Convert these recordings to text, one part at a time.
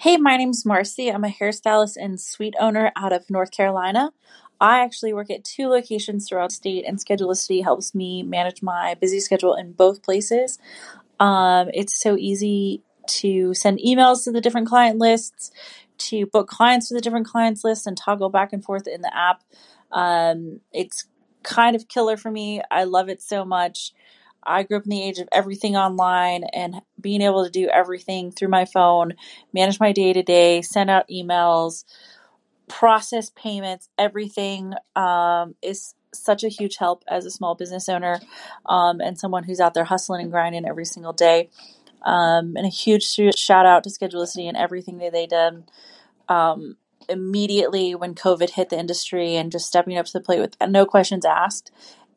Hey, my name's Marcy. I'm a hairstylist and suite owner out of North Carolina. I actually work at two locations throughout the state, and Schedulicity helps me manage my busy schedule in both places. Um, it's so easy to send emails to the different client lists, to book clients for the different clients lists, and toggle back and forth in the app. Um, it's kind of killer for me. I love it so much. I grew up in the age of everything online and being able to do everything through my phone, manage my day to day, send out emails, process payments, everything um, is such a huge help as a small business owner um, and someone who's out there hustling and grinding every single day. Um, and a huge shout out to Schedulicity and everything that they did um, immediately when COVID hit the industry and just stepping up to the plate with no questions asked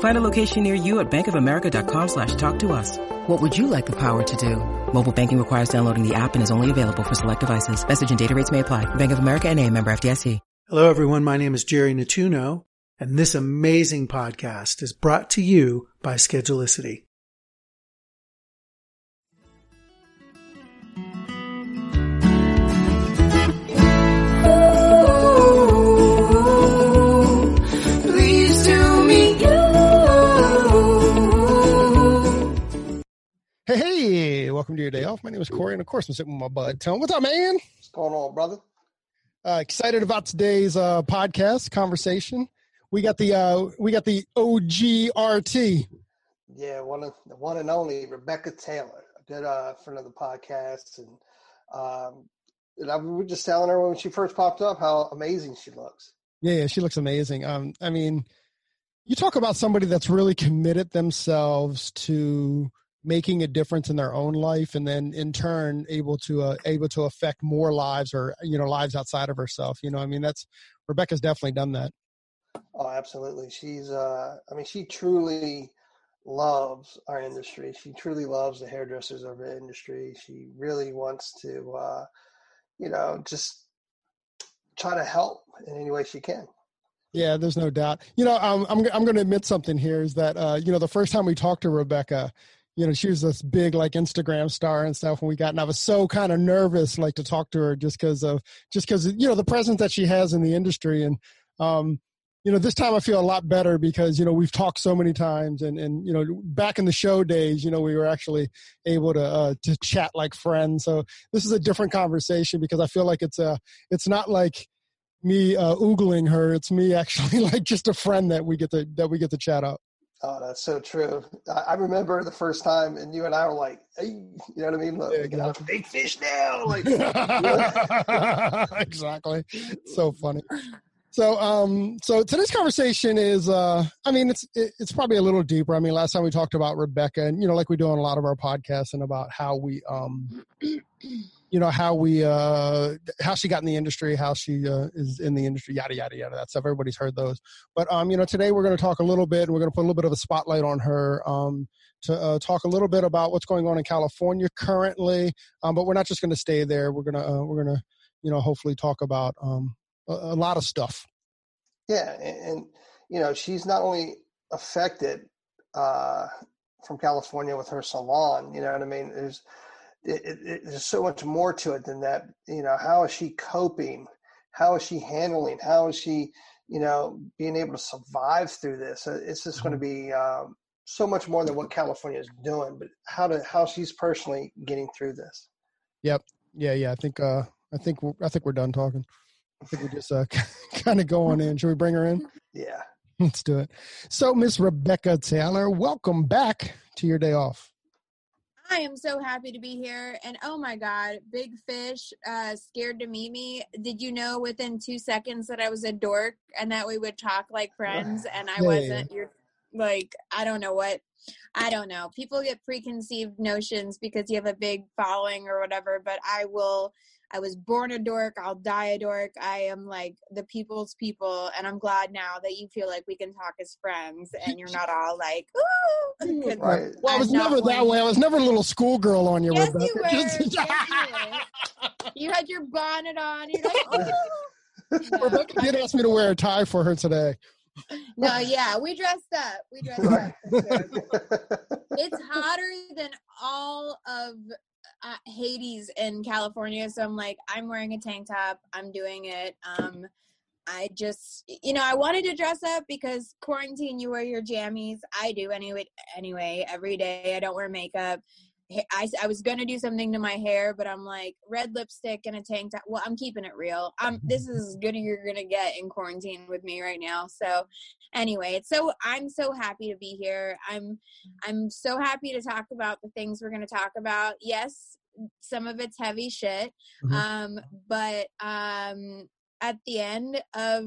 Find a location near you at bankofamerica.com slash talk to us. What would you like the power to do? Mobile banking requires downloading the app and is only available for select devices. Message and data rates may apply. Bank of America and a member FDIC. Hello, everyone. My name is Jerry Natuno, and this amazing podcast is brought to you by Schedulicity. Welcome to your day off. My name is Corey, and of course, I'm sitting with my bud Tone. What's up, man? What's going on, brother? Uh, excited about today's uh, podcast conversation. We got the uh, we got the OGRT. Yeah, one of the one and only Rebecca Taylor, a good uh, friend of the podcast, and um, and I, we were just telling her when she first popped up how amazing she looks. Yeah, yeah, she looks amazing. Um, I mean, you talk about somebody that's really committed themselves to making a difference in their own life and then in turn able to uh, able to affect more lives or you know lives outside of herself you know i mean that's rebecca's definitely done that. Oh absolutely. She's uh i mean she truly loves our industry. She truly loves the hairdressers of the industry. She really wants to uh you know just try to help in any way she can. Yeah there's no doubt. You know um, i'm, I'm going to admit something here is that uh, you know the first time we talked to rebecca you know, she was this big like Instagram star and stuff when we got, and I was so kind of nervous like to talk to her just because of just because you know the presence that she has in the industry, and um, you know, this time I feel a lot better because you know we've talked so many times, and and you know back in the show days, you know, we were actually able to uh, to chat like friends. So this is a different conversation because I feel like it's a it's not like me uh, oogling her; it's me actually like just a friend that we get to that we get to chat up. Oh, that's so true. I, remember the first time, and you and I were like, hey, you know what I mean? Look, yeah, exactly. big fish now. Like, exactly. So funny. So, um, so today's conversation is, uh, I mean, it's it's probably a little deeper. I mean, last time we talked about Rebecca, and you know, like we do on a lot of our podcasts, and about how we, um, you know how we uh how she got in the industry how she uh, is in the industry yada yada yada that stuff. Everybody's heard those. But um you know today we're going to talk a little bit we're going to put a little bit of a spotlight on her um to uh, talk a little bit about what's going on in california currently. Um but we're not just going to stay there. We're to uh, we're to you know hopefully talk about um a, a lot of stuff. Yeah and, and you know she's not only affected uh from california with her salon you know what i mean? There's it, it, there's so much more to it than that. You know, how is she coping? How is she handling? How is she, you know, being able to survive through this? Uh, it's just going to mm-hmm. be um, so much more than what California is doing, but how to how she's personally getting through this. Yep. Yeah. Yeah. I think. Uh, I think. We're, I think we're done talking. I think we just uh, kind of go on in. Should we bring her in? Yeah. Let's do it. So, Miss Rebecca Taylor, welcome back to your day off. I am so happy to be here. And oh my God, Big Fish, uh, scared to meet me. Did you know within two seconds that I was a dork and that we would talk like friends and I wasn't? You're like, I don't know what. I don't know. People get preconceived notions because you have a big following or whatever, but I will I was born a dork. I'll die a dork. I am like the people's people, and I'm glad now that you feel like we can talk as friends, and you're not all like, "Ooh." 'cause Right. Well, I was never that one- way. I was never a little schoolgirl on you, Yes, Rebecca. you were. Yes, you were. You had your bonnet on. You're like, "Ooh." No. Rebecca did ask me to wear a tie for her today. no, yeah, we dressed up. We dressed up. sure. it's hotter than all of uh, Hades in California. So I'm like, I'm wearing a tank top. I'm doing it. Um, I just, you know, I wanted to dress up because quarantine, you wear your jammies. I do anyway. Anyway, every day I don't wear makeup. I, I was gonna do something to my hair, but I'm like red lipstick and a tank top. Well, I'm keeping it real. Um, this is as good as you're gonna get in quarantine with me right now. So, anyway, it's so I'm so happy to be here. I'm I'm so happy to talk about the things we're going to talk about. Yes, some of it's heavy shit. Mhm. Um, but um, at the end of,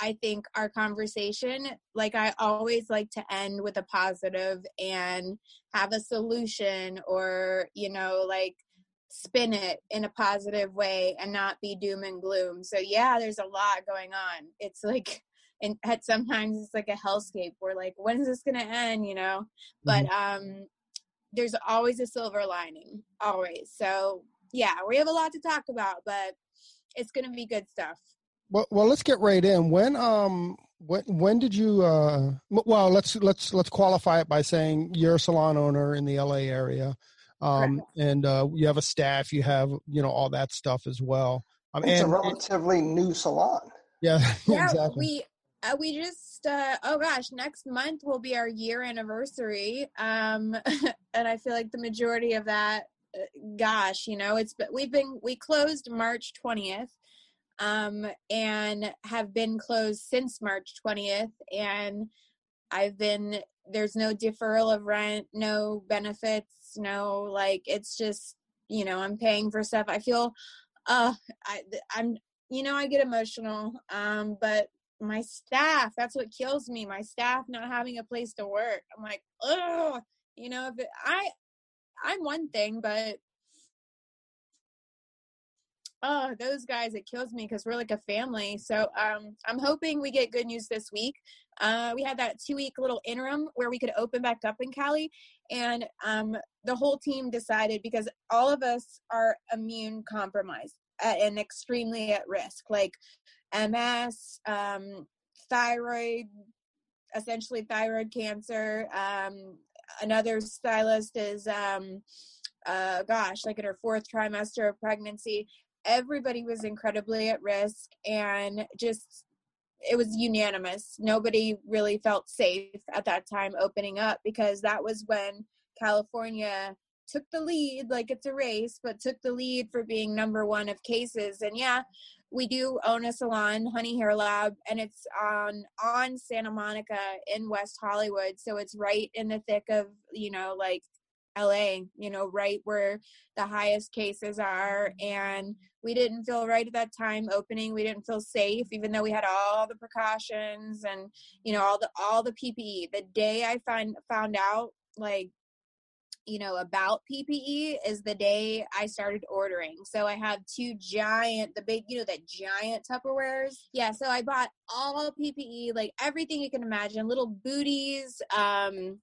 I think, our conversation, like I always like to end with a positive and have a solution or, you know, like spin it in a positive way and not be doom and gloom. So, yeah, there's a lot going on. It's like, and at sometimes it's like a hellscape. We're like, when's this gonna end? You know, but um, there's always a silver lining, always. So yeah, we have a lot to talk about, but it's gonna be good stuff. Well, well, let's get right in. When um when when did you uh well let's let's let's qualify it by saying you're a salon owner in the LA area. Um and uh you have a staff, you have, you know, all that stuff as well. Um it's a and relatively new salon. yeah, Yeah, exactly. we uh, we just uh, oh gosh, next month will be our year anniversary, um, and I feel like the majority of that, uh, gosh, you know, it's but we've been we closed March twentieth, um, and have been closed since March twentieth, and I've been there's no deferral of rent, no benefits, no like it's just you know I'm paying for stuff. I feel, uh, I I'm you know I get emotional, um, but my staff that's what kills me. My staff not having a place to work. I'm like, oh, you know, if it, I I'm one thing, but oh those guys it kills me because we're like a family. So um i'm hoping we get good news this week. Uh we had that two week little interim where we could open back up in cali and um the whole team decided because all of us are immune compromised and extremely at risk like ms um thyroid essentially thyroid cancer um another stylist is um uh gosh like in her fourth trimester of pregnancy everybody was incredibly at risk and just it was unanimous. Nobody really felt safe at that time opening up because that was when california took the lead like it's a race but took the lead for being number one of cases. And yeah we do own a salon honey hair lab and it's on on santa monica in west hollywood. So it's right in the thick of you know like LA, you know, right where the highest cases are. And we didn't feel right at that time opening. We didn't feel safe, even though we had all the precautions and, you know, all the all the PPE. The day I find found out like you know about PPE is the day I started ordering. So I have two giant, the big, you know, that giant Tupperwares. Yeah, so I bought all PPE, like everything you can imagine, little booties, um,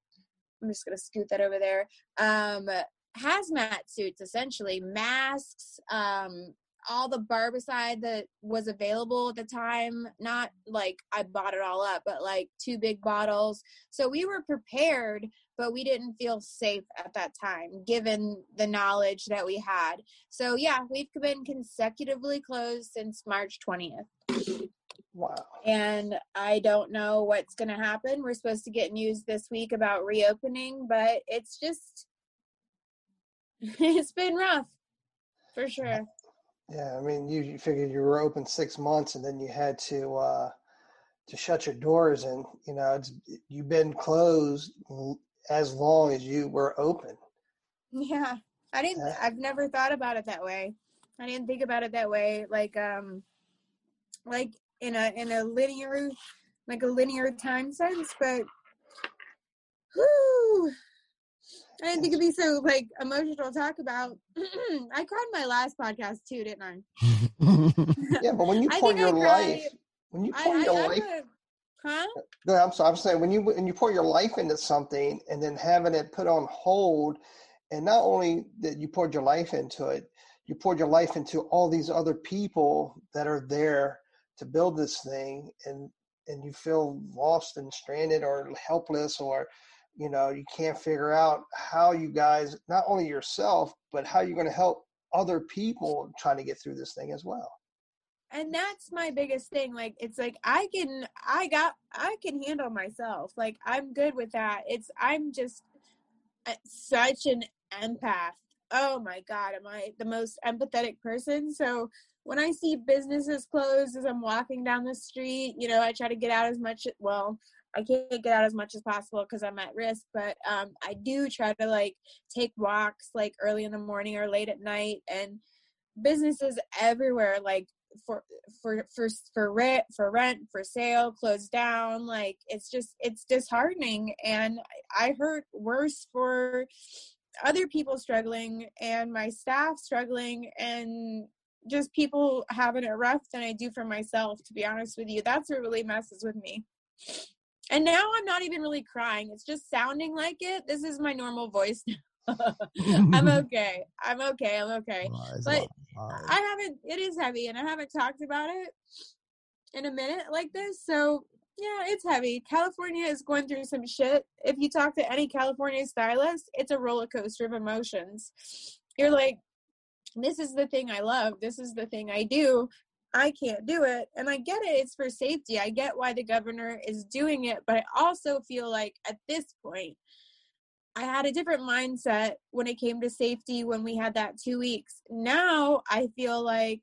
I'm just gonna scoot that over there. Um, hazmat suits, essentially masks, um, all the barbicide that was available at the time. Not like I bought it all up, but like two big bottles. So we were prepared, but we didn't feel safe at that time, given the knowledge that we had. So yeah, we've been consecutively closed since March 20th Wow. and I don't know what's going to happen. We're supposed to get news this week about reopening, but it's just it's been rough for sure. Yeah, I mean, you, you figured you were open six months, and then you had to uh, to shut your doors, and you know, it's you've been closed as long as you were open. Yeah. I didn't. I've never thought about it that way. I didn't think about it that way like um like in a in a linear like a linear time sense, but whew, I didn't think it'd be so like emotional to talk about. I cried my last podcast too, didn't I? yeah, but when you I pour your life, when you pour I, your I'm life, huh? no, I'm sorry, I'm saying when you when you pour your life into something and then having it put on hold, and not only that you poured your life into it, you poured your life into all these other people that are there to build this thing, and and you feel lost and stranded or helpless or you know you can't figure out how you guys not only yourself but how you're going to help other people trying to get through this thing as well. And that's my biggest thing like it's like i can i got i can handle myself like i'm good with that it's i'm just uh, such an empath oh my god am i the most empathetic person? So when i see businesses closed as i'm walking down the street you know i try to get out as much well i can't get out as much as possible because i'm at risk but um i do try to like take walks like early in the morning or late at night and businesses everywhere like for for for for rent for rent for sale closed down like it's just it's disheartening and i heard worse for other people struggling and my staff struggling and just people having it rough than i do for myself to be honest with you that's what really messes with me and now i'm not even really crying it's just sounding like it this is my normal voice i'm okay i'm okay i'm okay But. I haven't. It is heavy, and I haven't talked about it in a minute like this. So yeah, it's heavy. California is going through some shit. If you talk to any California stylist, it's a roller coaster of emotions. You're like, this is the thing I love. This is the thing I do. I can't do it. And I get it. It's for safety. I get why the governor is doing it. But I also feel like at this point, I had a different mindset when it came to safety when we had that two weeks. Now I feel like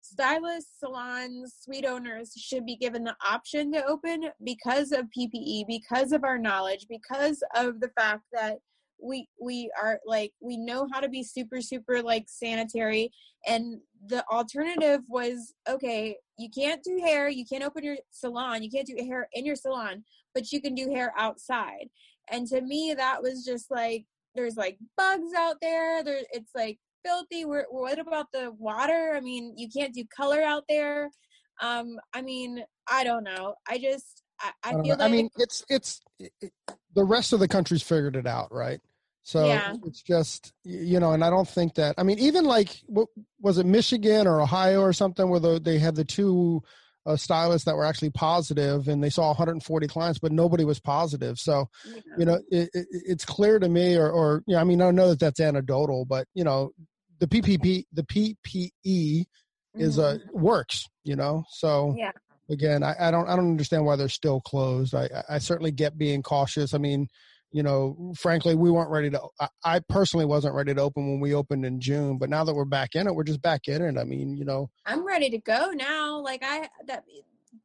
stylists, salons, suite owners should be given the option to open because of PPE, because of our knowledge, because of the fact that we we are like we know how to be super super like sanitary and the alternative was okay you can't do hair you can't open your salon you can't do hair in your salon but you can do hair outside. And to me that was just like there's like bugs out there there it's like filthy We're, what about the water? I mean you can't do color out there. Um i mean i don't know i just i, I I feel like I mean, it's it's it, the rest of the country's figured it out, right? So Yeah. it's just you know, and I don't think that. I mean, even like what was it, Michigan or Ohio or something, where the, they had the two uh, stylists that were actually positive, and they saw 140 clients, but nobody was positive. So you know, you know, it, it, it's clear to me, or or you know, I mean, I know that that's anecdotal, but you know, the PPP, the PPE is uh mhm. works. You know, so yeah again I, I don't i don't understand why they're still closed I, I certainly get being cautious i mean you know frankly we weren't ready to I, I personally wasn't ready to open when we opened in june but now that we're back in it we're just back in it i mean you know I'm ready to go now. Like I that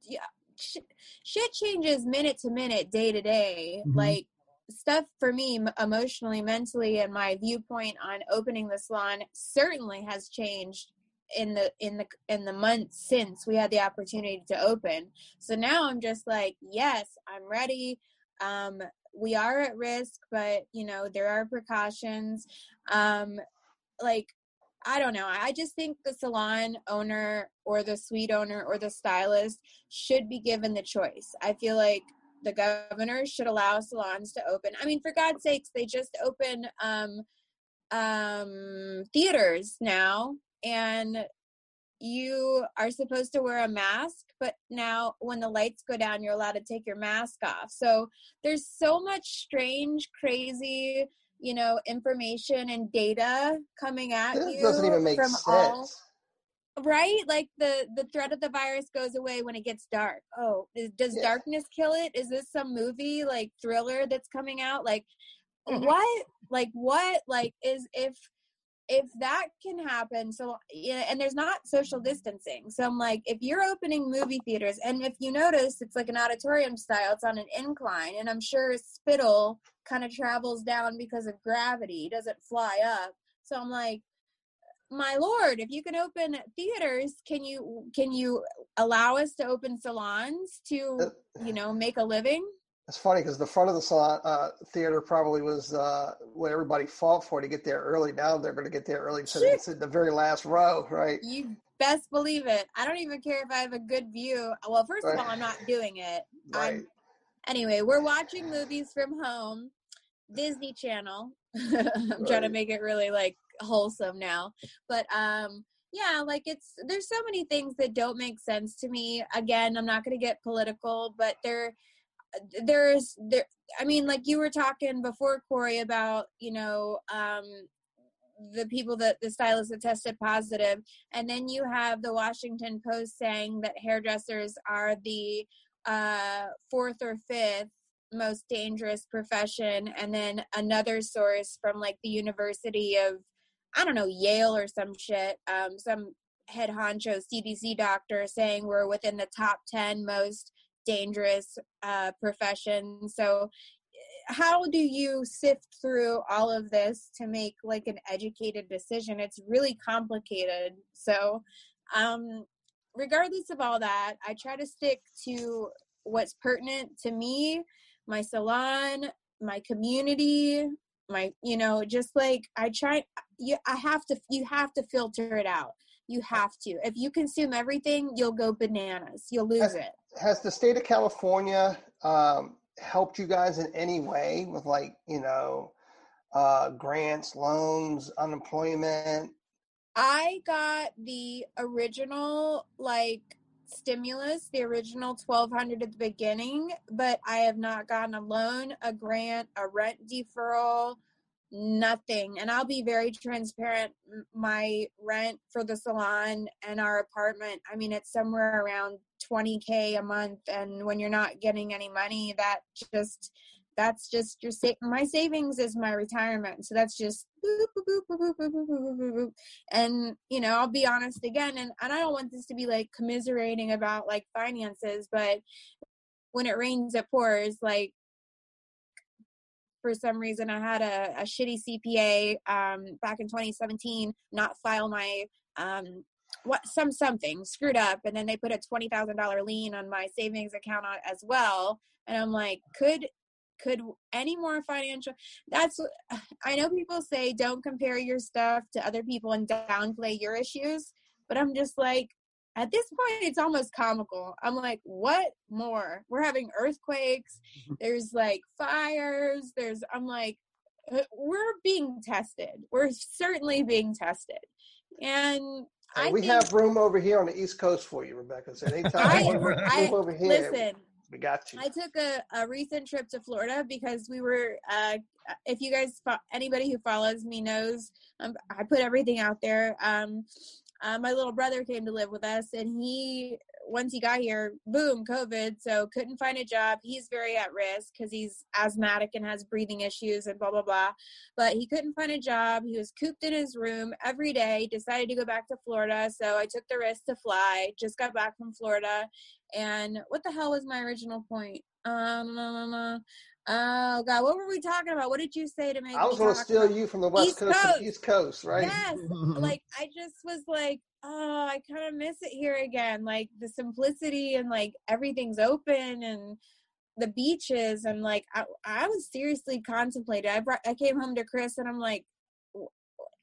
yeah, shit, shit changes minute to minute, day to day. Mhm. Like stuff for me emotionally, mentally, and my viewpoint on opening the salon certainly has changed in the in the in the months since we had the opportunity to open. So now I'm just like, yes, I'm ready. Um, we are at risk, but you know there are precautions. Um, like I don't know. I just think the salon owner or the suite owner or the stylist should be given the choice. I feel like the governor should allow salons to open. I mean, for God's sakes, they just open um, um, theaters now, and you are supposed to wear a mask, but now when the lights go down, you're allowed to take your mask off. So there's so much strange, crazy, you know, information and data coming at This you doesn't even make from sense. all right like the the threat of the virus goes away when it gets dark oh is, does Yeah. darkness kill it is this some movie like thriller that's coming out like Mm-hmm. what like what like is if if that can happen so yeah and there's not social distancing so i'm like if you're opening movie theaters and if you notice it's like an auditorium style it's on an incline and i'm sure spittle kind of travels down because of gravity doesn't fly up so i'm like my lord if you can open theaters can you can you allow us to open salons to Uh, you know make a living It's funny because the front of the salon, uh, theater probably was uh, what everybody fought for to get there early. Now they're going to get there early so can in the very last row, right? You best believe it. I don't even care if I have a good view. Well, first Right. of all, I'm not doing it. Right. I'm anyway. We're watching movies from home, Disney Channel. I'm trying to make it really like wholesome now, but um, yeah, like it's there's so many things that don't make sense to me. Again, I'm not going to get political, but there there's there i mean like you were talking before corey about you know um the people that the stylists that tested positive and then you have the washington post saying that hairdressers are the uh fourth or fifth most dangerous profession and then another source from like the university of i don't know yale or some shit um some head honcho cdc doctor saying we're within the top 10 most dangerous uh, profession. So, how do you sift through all of this to make like an educated decision? It's really complicated. So, um, regardless of all that, I try to stick to what's pertinent to me, my salon, my community, my you know, just like I try. You, I have to. You have to filter it out. You have to. If you consume everything, you'll go bananas. You'll lose it. Has the state of California um, helped you guys in any way with like, you know, uh, grants, loans, unemployment? I got the original like stimulus, the original 1200 at the beginning, but I have not gotten a loan, a grant, a rent deferral, nothing. And I'll be very transparent. My rent for the salon and our apartment, I mean, it's somewhere around 20K a month. And when you're not getting any money, that just, that's just your sa- my savings is my retirement so that's just and you know i'll be honest again and, and i don't want this to be like commiserating about like finances but when it rains it pours like for some reason I had a, a shitty CPA um, back in 2017 not file my um, what some something screwed up and then they put a $20,000 lien on my savings account as well and I'm like could could any more financial that's I know people say don't compare your stuff to other people and downplay your issues but I'm just like at this point it's almost comical i'm like what more we're having earthquakes there's like fires there's i'm like uh, we're being tested we're certainly being tested and i we think, have room over here on the East Coast for you, Rebecca. So anytime I- to move I- over here, listen we got you. I took a, a recent trip to Florida because we were. Uh, if you guys, anybody who follows me knows, um, I put everything out there. Um, uh, my little brother came to live with us, and he once he got here, boom, COVID. So couldn't find a job. He's very at risk because he's asthmatic and has breathing issues and blah blah blah. But he couldn't find a job. He was cooped in his room every day. Decided to go back to Florida, so I took the risk to fly. Just got back from Florida and what the hell was my original point? Um. Oh God, what were we talking about? What did you say to make I was me going to steal about- you from the West East Coast, to Coast. the East Coast, right? Yes, mm-hmm. like I just was like, oh, I kind of miss it here again. Like the simplicity and like everything's open and the beaches and like I, I was seriously contemplating. I brought I came home to Chris and I'm like,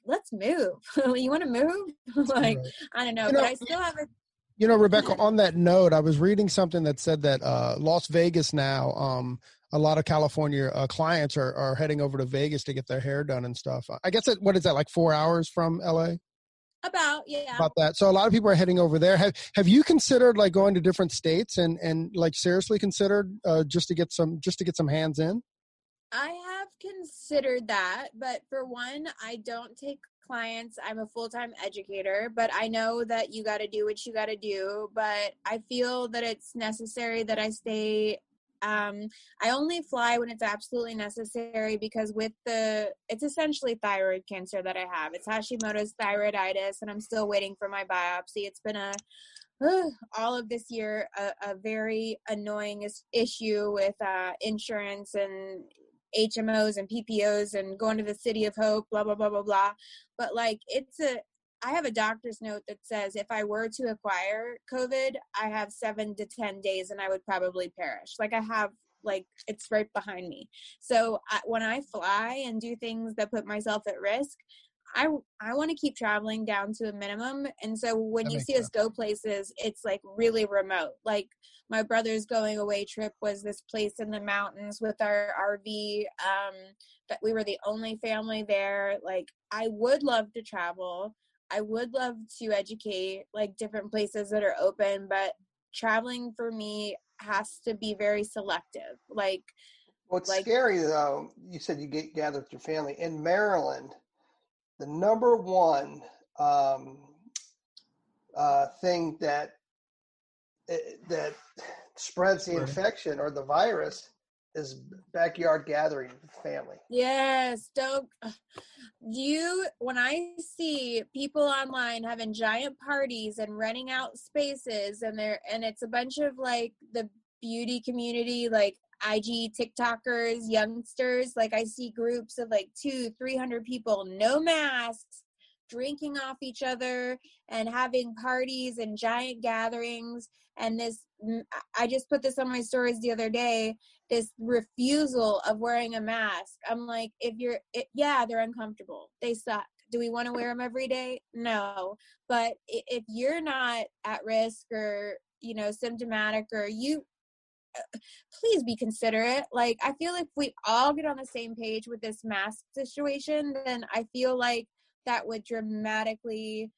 let's move. you want to move? like Right. I don't know, You but know- I still have a You know, Rebecca, on that note, I was reading something that said that uh, Las Vegas now, um, a lot of California uh, clients are, are heading over to Vegas to get their hair done and stuff. I guess it, what is that, like four hours from LA? about yeah. About that. So a lot of people are heading over there. Have Have you considered like going to different states and and like seriously considered uh, just to get some just to get some hands in? I have considered that, but for one, I don't take clients. I'm a full time educator, but I know that you got to do what you got to do. But I feel that it's necessary that I stay. Um, I only fly when it's absolutely necessary because with the, it's essentially thyroid cancer that I have. It's Hashimoto's thyroiditis, and I'm still waiting for my biopsy. It's been a all of this year a, a very annoying is- issue with uh, insurance and HMOs and PPOs and going to the City of Hope, blah blah blah blah blah. But like, it's a I have a doctor's note that says if I were to acquire COVID, I have seven to ten days and I would probably perish. Like I have like it's right behind me. So I, when I fly and do things that put myself at risk, I I want to keep traveling down to a minimum. And so when That you see us go places, it's like really remote. Like my brother's going away trip was this place in the mountains with our RV. Um, that we were the only family there. Like I would love to travel. I would love to educate like different places that are open, but traveling for me has to be very selective. Like What's like- scary though, you said you get gathered with your family in Maryland. The number one um, uh, thing that eh, that spreads the Right. infection or the virus is backyard gathering with family. Yes, don't you when I see people online having giant parties and renting out spaces and they're and it's a bunch of like the beauty community like IG TikTokers, youngsters, like I see groups of like two, three hundred people, no masks, drinking off each other and having parties and giant gatherings and this I just put this on my stories the other day this refusal of wearing a mask. I'm like, if you're, it, yeah, they're uncomfortable. They suck. Do we want to wear them every day? No. But if you're not at risk or, you know, symptomatic or you, please be considerate. Like, I feel like if we all get on the same page with this mask situation, then I feel like that would dramatically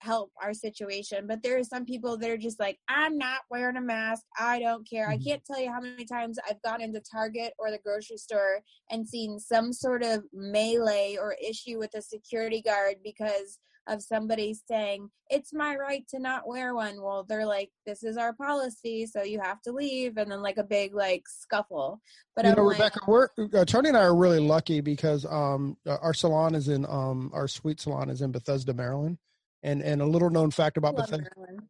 help our situation. But there are some people that are just like, I'm not wearing a mask. I don't care. I Mhm. can't tell you how many times I've gone into Target or the grocery store and seen some sort of melee or issue with a security guard because of somebody saying, It's my right to not wear one. Well, they're like, This is our policy, so you have to leave. And then, like, a big, like, scuffle. But you I'm know, like, Rebecca, we're uh, Tony and I are really lucky because um, uh, our salon is in um, our sweet salon is in Bethesda, Maryland, and and a little known fact about Bethesda, Maryland.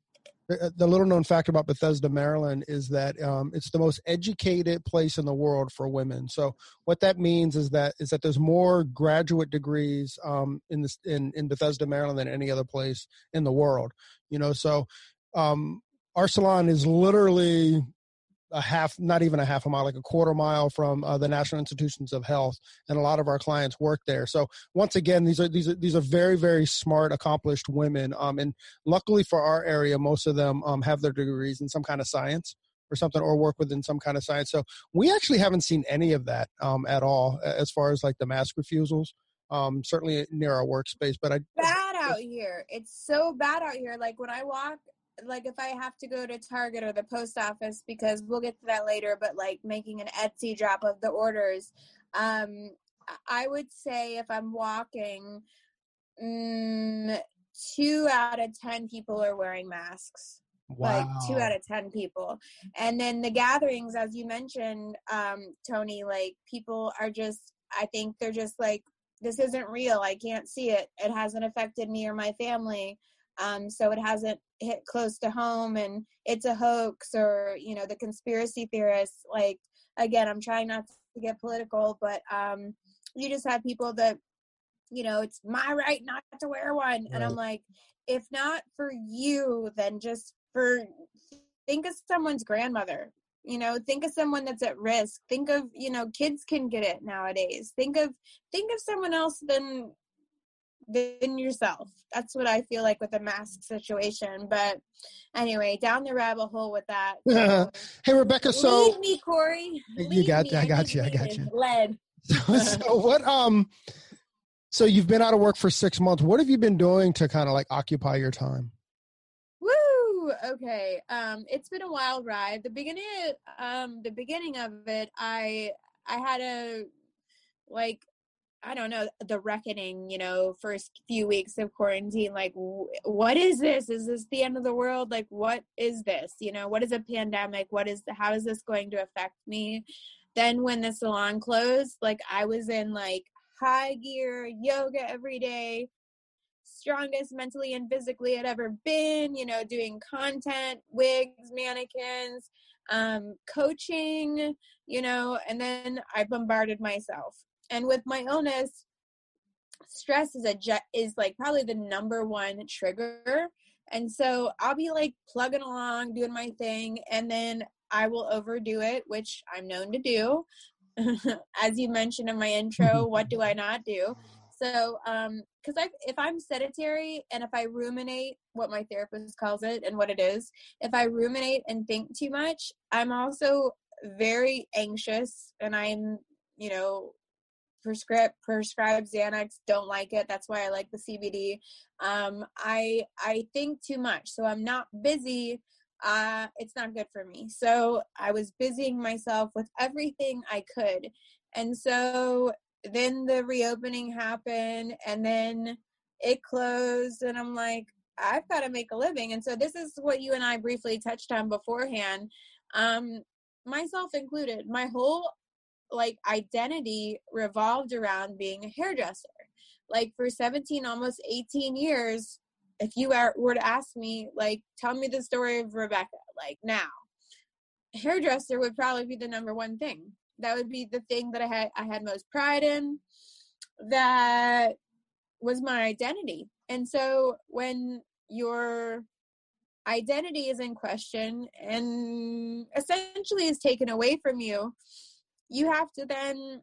Uh, the little known fact about Bethesda, Maryland is that um, it's the most educated place in the world for women. So what that means is that is that there's more graduate degrees um, in this in in Bethesda, Maryland than any other place in the world. You know, so um, our salon is literally a half, not even a half a mile, like a quarter mile from uh, the National Institutions of Health, and a lot of our clients work there. So once again, these are these are these are very very smart, accomplished women. Um, and luckily for our area, most of them um, have their degrees in some kind of science or something, or work within some kind of science. So we actually haven't seen any of that um, at all, as far as like the mask refusals. Um, certainly near our workspace, but I bad out here. It's so bad out here. Like when I walk, like if I have to go to Target or the post office, because we'll get to that later, but like making an Etsy drop of the orders, um, I- would say if I'm walking, mm, two out of 10 people are wearing masks. Wow. like two out of ten people. And then the gatherings as you mentioned um tony like people are just i think they're just like this isn't real. I can't see it. It hasn't affected me or my family um so it hasn't hit close to home and it's a hoax or you know the conspiracy theorists like again i'm trying not to get political but um you just have people that you know it's my right not to wear one and i'm like if not for you then just for think of someone's grandmother you know think of someone that's at risk think of you know kids can get it nowadays think of think of someone else than than yourself that's what i feel like with the mask situation but anyway down the rabbit hole with that so hey Rebecca, so lead me corey You got- me. I got you, I got you. led so what um so you've been out of work for six months what have you been doing to kind of like occupy your time Woo! Okay. Um, it's been a wild ride. The beginning, um, the beginning of it, I I had a like I don't know the reckoning. You know, first few weeks of quarantine. Like, what is this? Is this the end of the world? Like, what is this? You know, what is a pandemic? What is how is this going to affect me? Then when the salon closed, like I was in like high gear, yoga every day, strongest mentally and physically I'd ever been, you know, doing content, wigs, mannequins, um, coaching, you know, and then I bombarded myself. And with my illness, stress is a je- is like probably the number one trigger And so I'll be like plugging along, doing my thing, and then I will overdo it, which I'm known to do. As you mentioned in my intro, what do I not do? So, um, because I, if I'm sedentary and if I ruminate, what my therapist calls it and what it is, if I ruminate and think too much, I'm also very anxious and I'm, you know, prescribe prescribed Xanax, don't like it. That's why I like the CBD. Um, I I think too much, so I'm not busy. Uh, it's not good for me. So I was busying myself with everything I could, and so then the reopening happened, and then it closed, and I'm like, I've got to make a living. And so this is what you and I briefly touched on beforehand. Um, myself included, my whole like identity revolved around being a hairdresser. Like for 17, almost 18 years, if you were to ask me, like, tell me the story of Rebecca, like now, hairdresser would probably be the number one thing. That would be the thing that I had I had most pride in. That was my identity. And so when your identity is in question and essentially is taken away from you, you have to then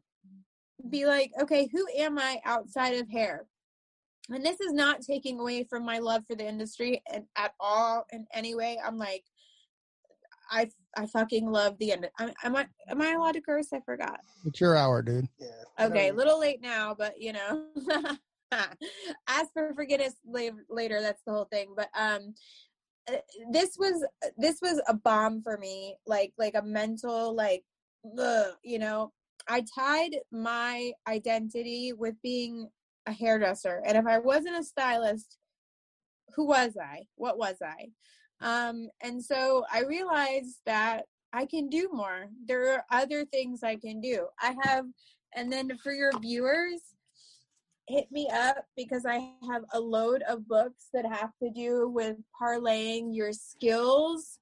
be like, okay, who am I outside of hair? And this is not taking away from my love for the industry and at all in any way. I'm like, I I fucking love the end. Am, am I am I allowed to curse? I forgot. It's your hour, dude. Yeah. Okay, a little late now, but you know, ask for forgiveness later. That's the whole thing. But um, uh, this was this was a bomb for me. Like like a mental like ugh, you know, I tied my identity with being a hairdresser. And if I wasn't a stylist, who was I? What was I? Um, and so I realized that I can do more. There are other things I can do. I have, and then for your viewers, hit me up because I have a load of books that have to do with parlaying your skills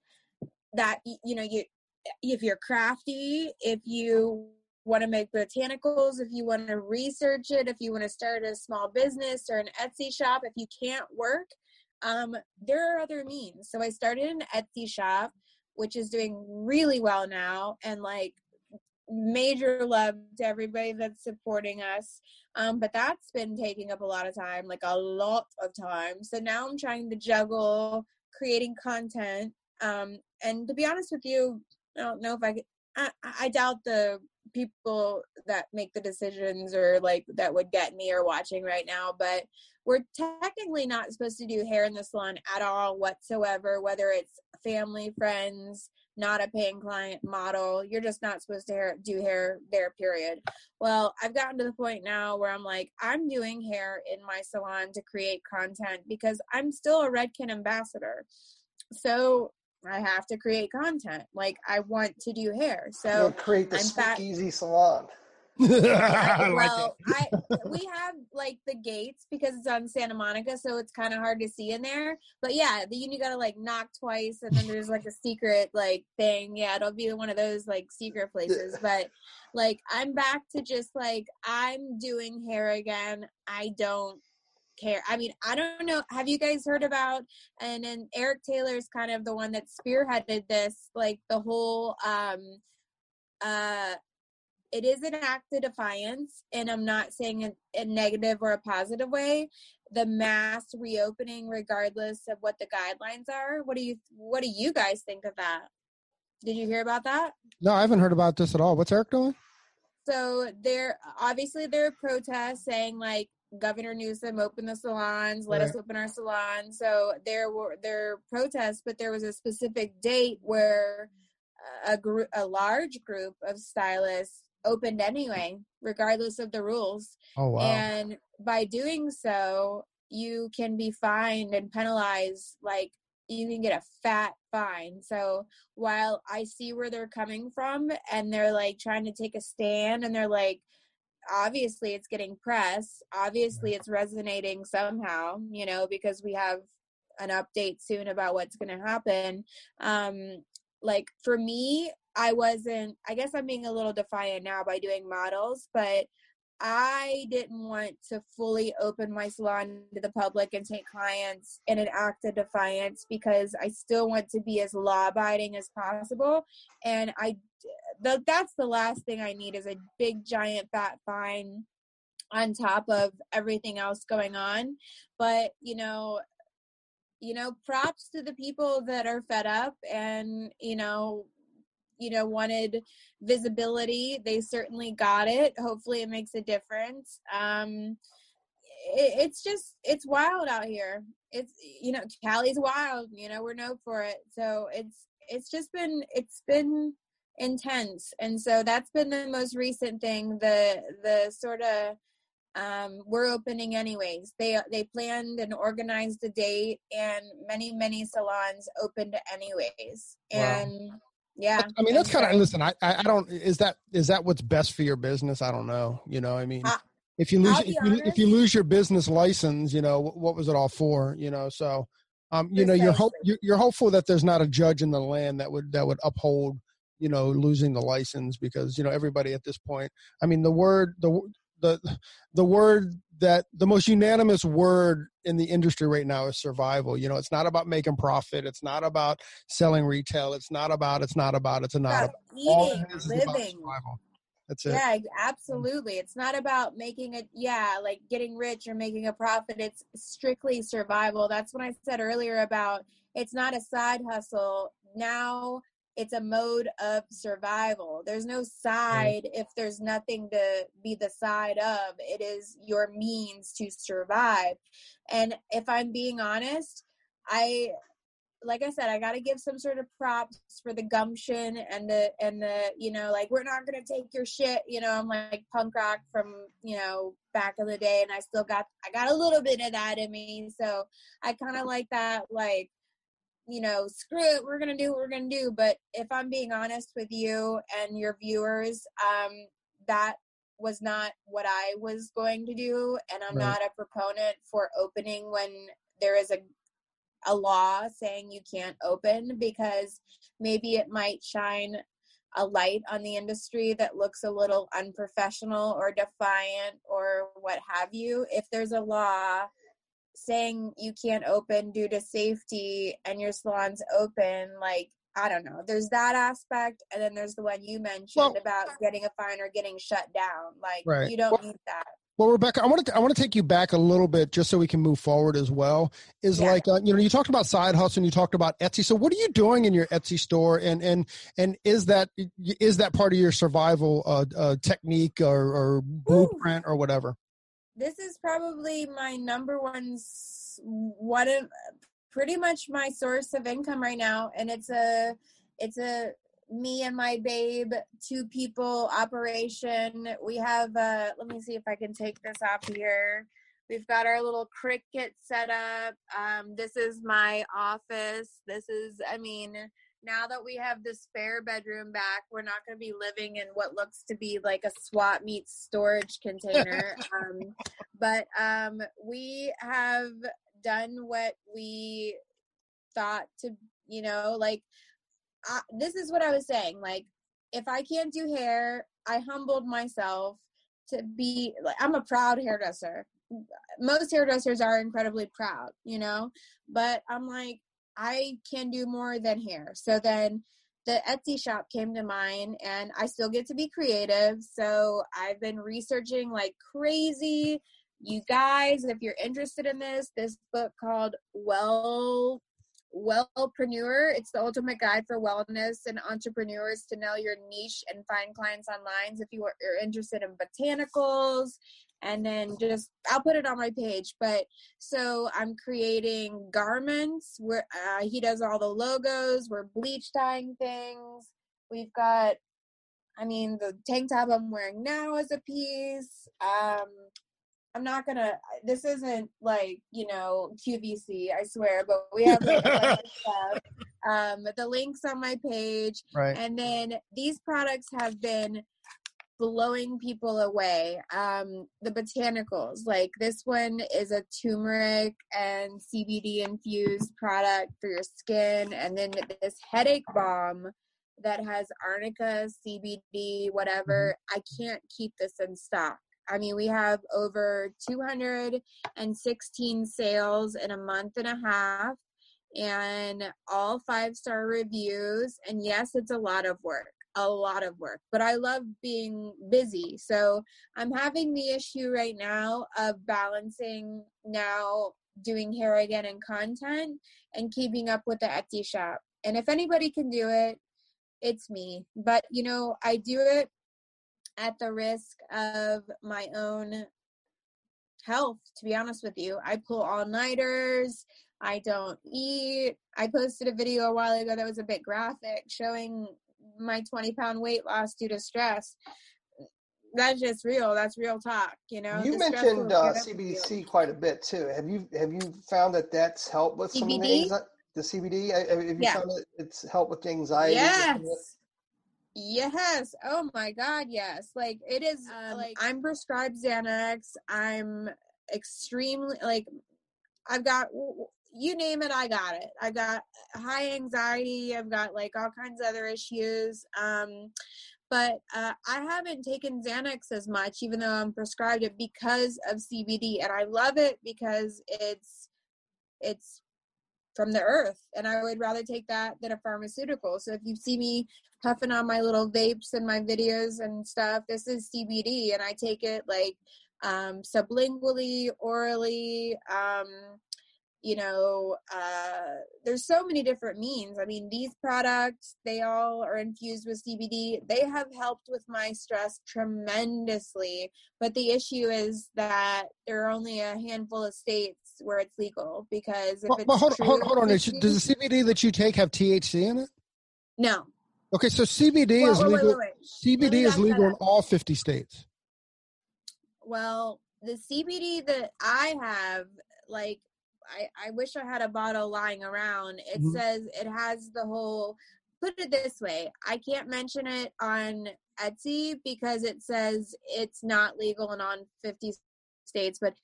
that you know you if you're crafty, if you want to make botanicals, if you want to research it, if you want to start a small business or an Etsy shop, if you can't work, um, there are other means. So I started an Etsy shop, which is doing really well now, and like major love to everybody that's supporting us. Um, but that's been taking up a lot of time, like a lot of time. So now I'm trying to juggle creating content. Um, and to be honest with you, I don't know if I could. I, I doubt the people that make the decisions or like that would get me are watching right now, but we're technically not supposed to do hair in the salon at all whatsoever, whether it's family, friends, not a paying client model. You're just not supposed to hair, do hair there, period. Well, I've gotten to the point now where I'm like, I'm doing hair in my salon to create content because I'm still a Redken ambassador. So I have to create content. Like I want to do hair. So You'll create the speakeasy salon. well, I we have like the gates because it's on Santa Monica, so it's kind of hard to see in there. But yeah, the you gotta like knock twice, and then there's like a secret like thing. Yeah, it'll be one of those like secret places. But like, I'm back to just like I'm doing hair again. I don't care. I mean, I don't know. Have you guys heard about? And then Eric Taylor is kind of the one that spearheaded this, like the whole. um uh it is an act of defiance, and I'm not saying a, a negative or a positive way. The mass reopening, regardless of what the guidelines are. What do you What do you guys think of that? Did you hear about that? No, I haven't heard about this at all. What's Eric doing? So there, obviously, there are protests saying like Governor Newsom open the salons, let right. us open our salons. So there were there protests, but there was a specific date where a group, a large group of stylists opened anyway, regardless of the rules. Oh wow! And by doing so, you can be fined and penalized. Like you can get a fat fine. So while I see where they're coming from, and they're like trying to take a stand, and they're like obviously it's getting press. Obviously it's resonating somehow you know because we have an update soon about what's going to happen. Um like for me i wasn't i guess i'm being a little defiant now by doing models but I didn't want to fully open my salon to the public and take clients in an act of defiance because I still want to be as law abiding as possible. And I, the, that's the last thing I need is a big giant fat fine on top of everything else going on. But, you know, you know, props to the people that are fed up and, you know, you know wanted visibility they certainly got it hopefully it makes a difference um it, it's just it's wild out here it's you know cali's wild you know we're known for it so it's it's just been it's been intense and so that's been the most recent thing the the sort of um, we're opening anyways. They they planned and organized a date, and many many salons opened anyways. And wow. Yeah. I mean, that's kind of listen. I I don't. Is that is that what's best for your business? I don't know. You know, I mean, uh, if you lose if you, if you, lose your business license, you know, what, what was it all for? You know, so um, you know, you're hope you're, you're hopeful that there's not a judge in the land that would that would uphold you know losing the license because you know everybody at this point. I mean, the word the the the word that the most unanimous word in the industry right now is survival. You know, it's not about making profit. It's not about selling retail. It's not about. It's not about. It's not about eating, living. That's it. Yeah, mm. absolutely. It's not about making it. Yeah, like getting rich or making a profit. It's strictly survival. That's what I said earlier about. It's not a side hustle. Now it's a mode of survival. There's no side if there's nothing to be the side of. It is your means to survive. And if I'm being honest, I like I said, I got to give some sort of props for the gumption and the and the you know like we're not gonna take your shit. You know, I'm like punk rock from you know back in the day, and I still got I got a little bit of that in me. So I kind of like that like you know, screw it, we're gonna do what we're gonna do. But if I'm being honest with you and your viewers, um, that was not what I was going to do, and I'm right. not a proponent for opening when there is a a law saying you can't open because maybe it might shine a light on the industry that looks a little unprofessional or defiant or what have you. If there's a law saying you can't open due to safety and your salon's open like I don't know. There's that aspect, and then there's the one you mentioned well, about getting a fine or getting shut down. Like right. you don't well, need that. Well, Rebecca, I want to I want to take you back a little bit just so we can move forward as well. Is yeah. like uh, you know you talked about side hustle and you talked about Etsy. So what are you doing in your Etsy store, and and and is that is that part of your survival uh, uh, technique or, or blueprint or whatever? This is probably my number one one of pretty much my source of income right now and it's a it's a me and my babe two people operation. We have uh let me see if i can take this off here. We've got our little Cricut set up. Um this is my office. This is i mean now that we have the spare bedroom back, we're not going to be living in what looks to be like a swap meet storage container. um, but um, we have done what we thought to, you know, like I, this is what I was saying. Like, if I can't do hair, I humbled myself to be like, I'm a proud hairdresser. Most hairdressers are incredibly proud, you know, but I'm like, I can do more than hair. So then the Etsy shop came to mind and I still get to be creative. So I've been researching like crazy. You guys, if you're interested in this, this book called Well Wellpreneur. It's the ultimate guide for wellness and entrepreneurs to know your niche and find clients online. So if you are interested in botanicals and then just I'll put it on my page. But so I'm creating garments where uh, he does all the logos. We're bleach dyeing things. We've got, I mean, the tank top I'm wearing now is a piece. Um, I'm not gonna. This isn't like you know QVC, I swear, but we have like, stuff. Um, the links on my page, right. and then these products have been blowing people away. Um, the botanicals, like this one is a turmeric and CBD infused product for your skin, and then this headache balm that has arnica, CBD, whatever. Mm-hmm. I can't keep this in stock. I mean, we have over 216 sales in a month and a half and all five star reviews. And yes, it's a lot of work, a lot of work, but I love being busy. So I'm having the issue right now of balancing now doing hair again and content and keeping up with the Etsy shop. And if anybody can do it, it's me. But you know, I do it at the risk of my own health, to be honest with you. I pull all nighters. I don't eat. I posted a video a while ago that was a bit graphic showing my 20 pound weight loss due to stress. That's just real. That's real talk. You know. You mentioned uh, CBDC quite a bit too. Have you have you found that that's helped with CBD? some of the anxiety? The CBD. Have you yeah. found that it's helped with anxiety? Yes. Yes. Oh my God. Yes. Like it is. Um, like I'm prescribed Xanax. I'm extremely like. I've got you name it. I got it. I got high anxiety. I've got like all kinds of other issues. Um, but uh, I haven't taken Xanax as much, even though I'm prescribed it because of CBD, and I love it because it's it's from the earth and i would rather take that than a pharmaceutical so if you see me puffing on my little vapes and my videos and stuff this is cbd and i take it like um, sublingually orally um, you know uh, there's so many different means. I mean these products they all are infused with cbd they have helped with my stress tremendously but the issue is that there are only a handful of states where it's legal because if well, it's hold, true, hold, hold on does the cbd that you take have thc in it? No. Okay so cbd well, is legal wait, wait, wait. cbd is legal in all 50 states. Well the cbd that i have like I, I wish I had a bottle lying around. It mm-hmm. says it has the whole put it this way i can't mention it on etsy because it says it's not legal in on 50 states but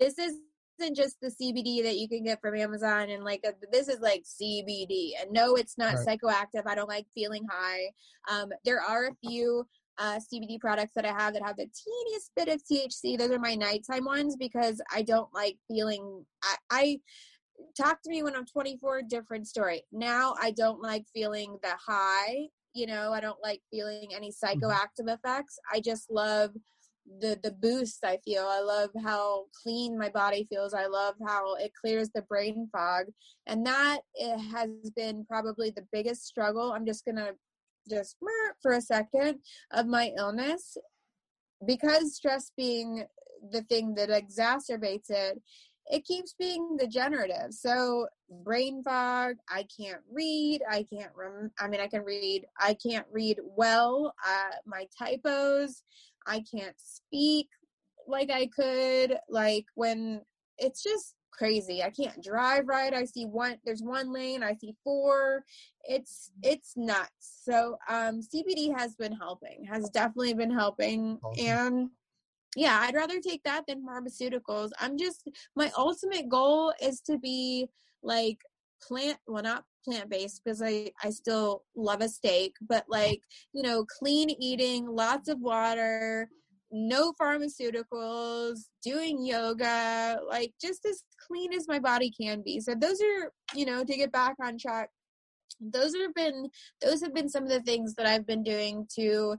this isn't just the cbd that you can get from amazon and like a, this is like cbd and no it's not right. psychoactive i don't like feeling high um, there are a few uh, CBD products that I have that have the teeniest bit of THC. Those are my nighttime ones because I don't like feeling. I, I talk to me when I'm 24. Different story. Now I don't like feeling the high. You know, I don't like feeling any mm-hmm. psychoactive effects. I just love the the boost I feel. I love how clean my body feels. I love how it clears the brain fog, and that it has been probably the biggest struggle. I'm just gonna just for a second of my illness. Because stress being the thing that exacerbates it it keeps being degenerative. So brain fog i can't read i can't rem- i mean i can read i can't read well uh, my typos i can't speak like i could like when it's just crazy. I can't drive right. I see one there's one lane, I see four. It's it's nuts. So um CBD has been helping, has definitely been helping. Awesome. And yeah, I'd rather take that than pharmaceuticals. I'm just my ultimate goal is to be like plant well not plant based because I I still love a steak, but like, you know, clean eating, lots of water, no pharmaceuticals, doing yoga, like just as clean as my body can be. So those are, you know, to get back on track, those have been those have been some of the things that I've been doing to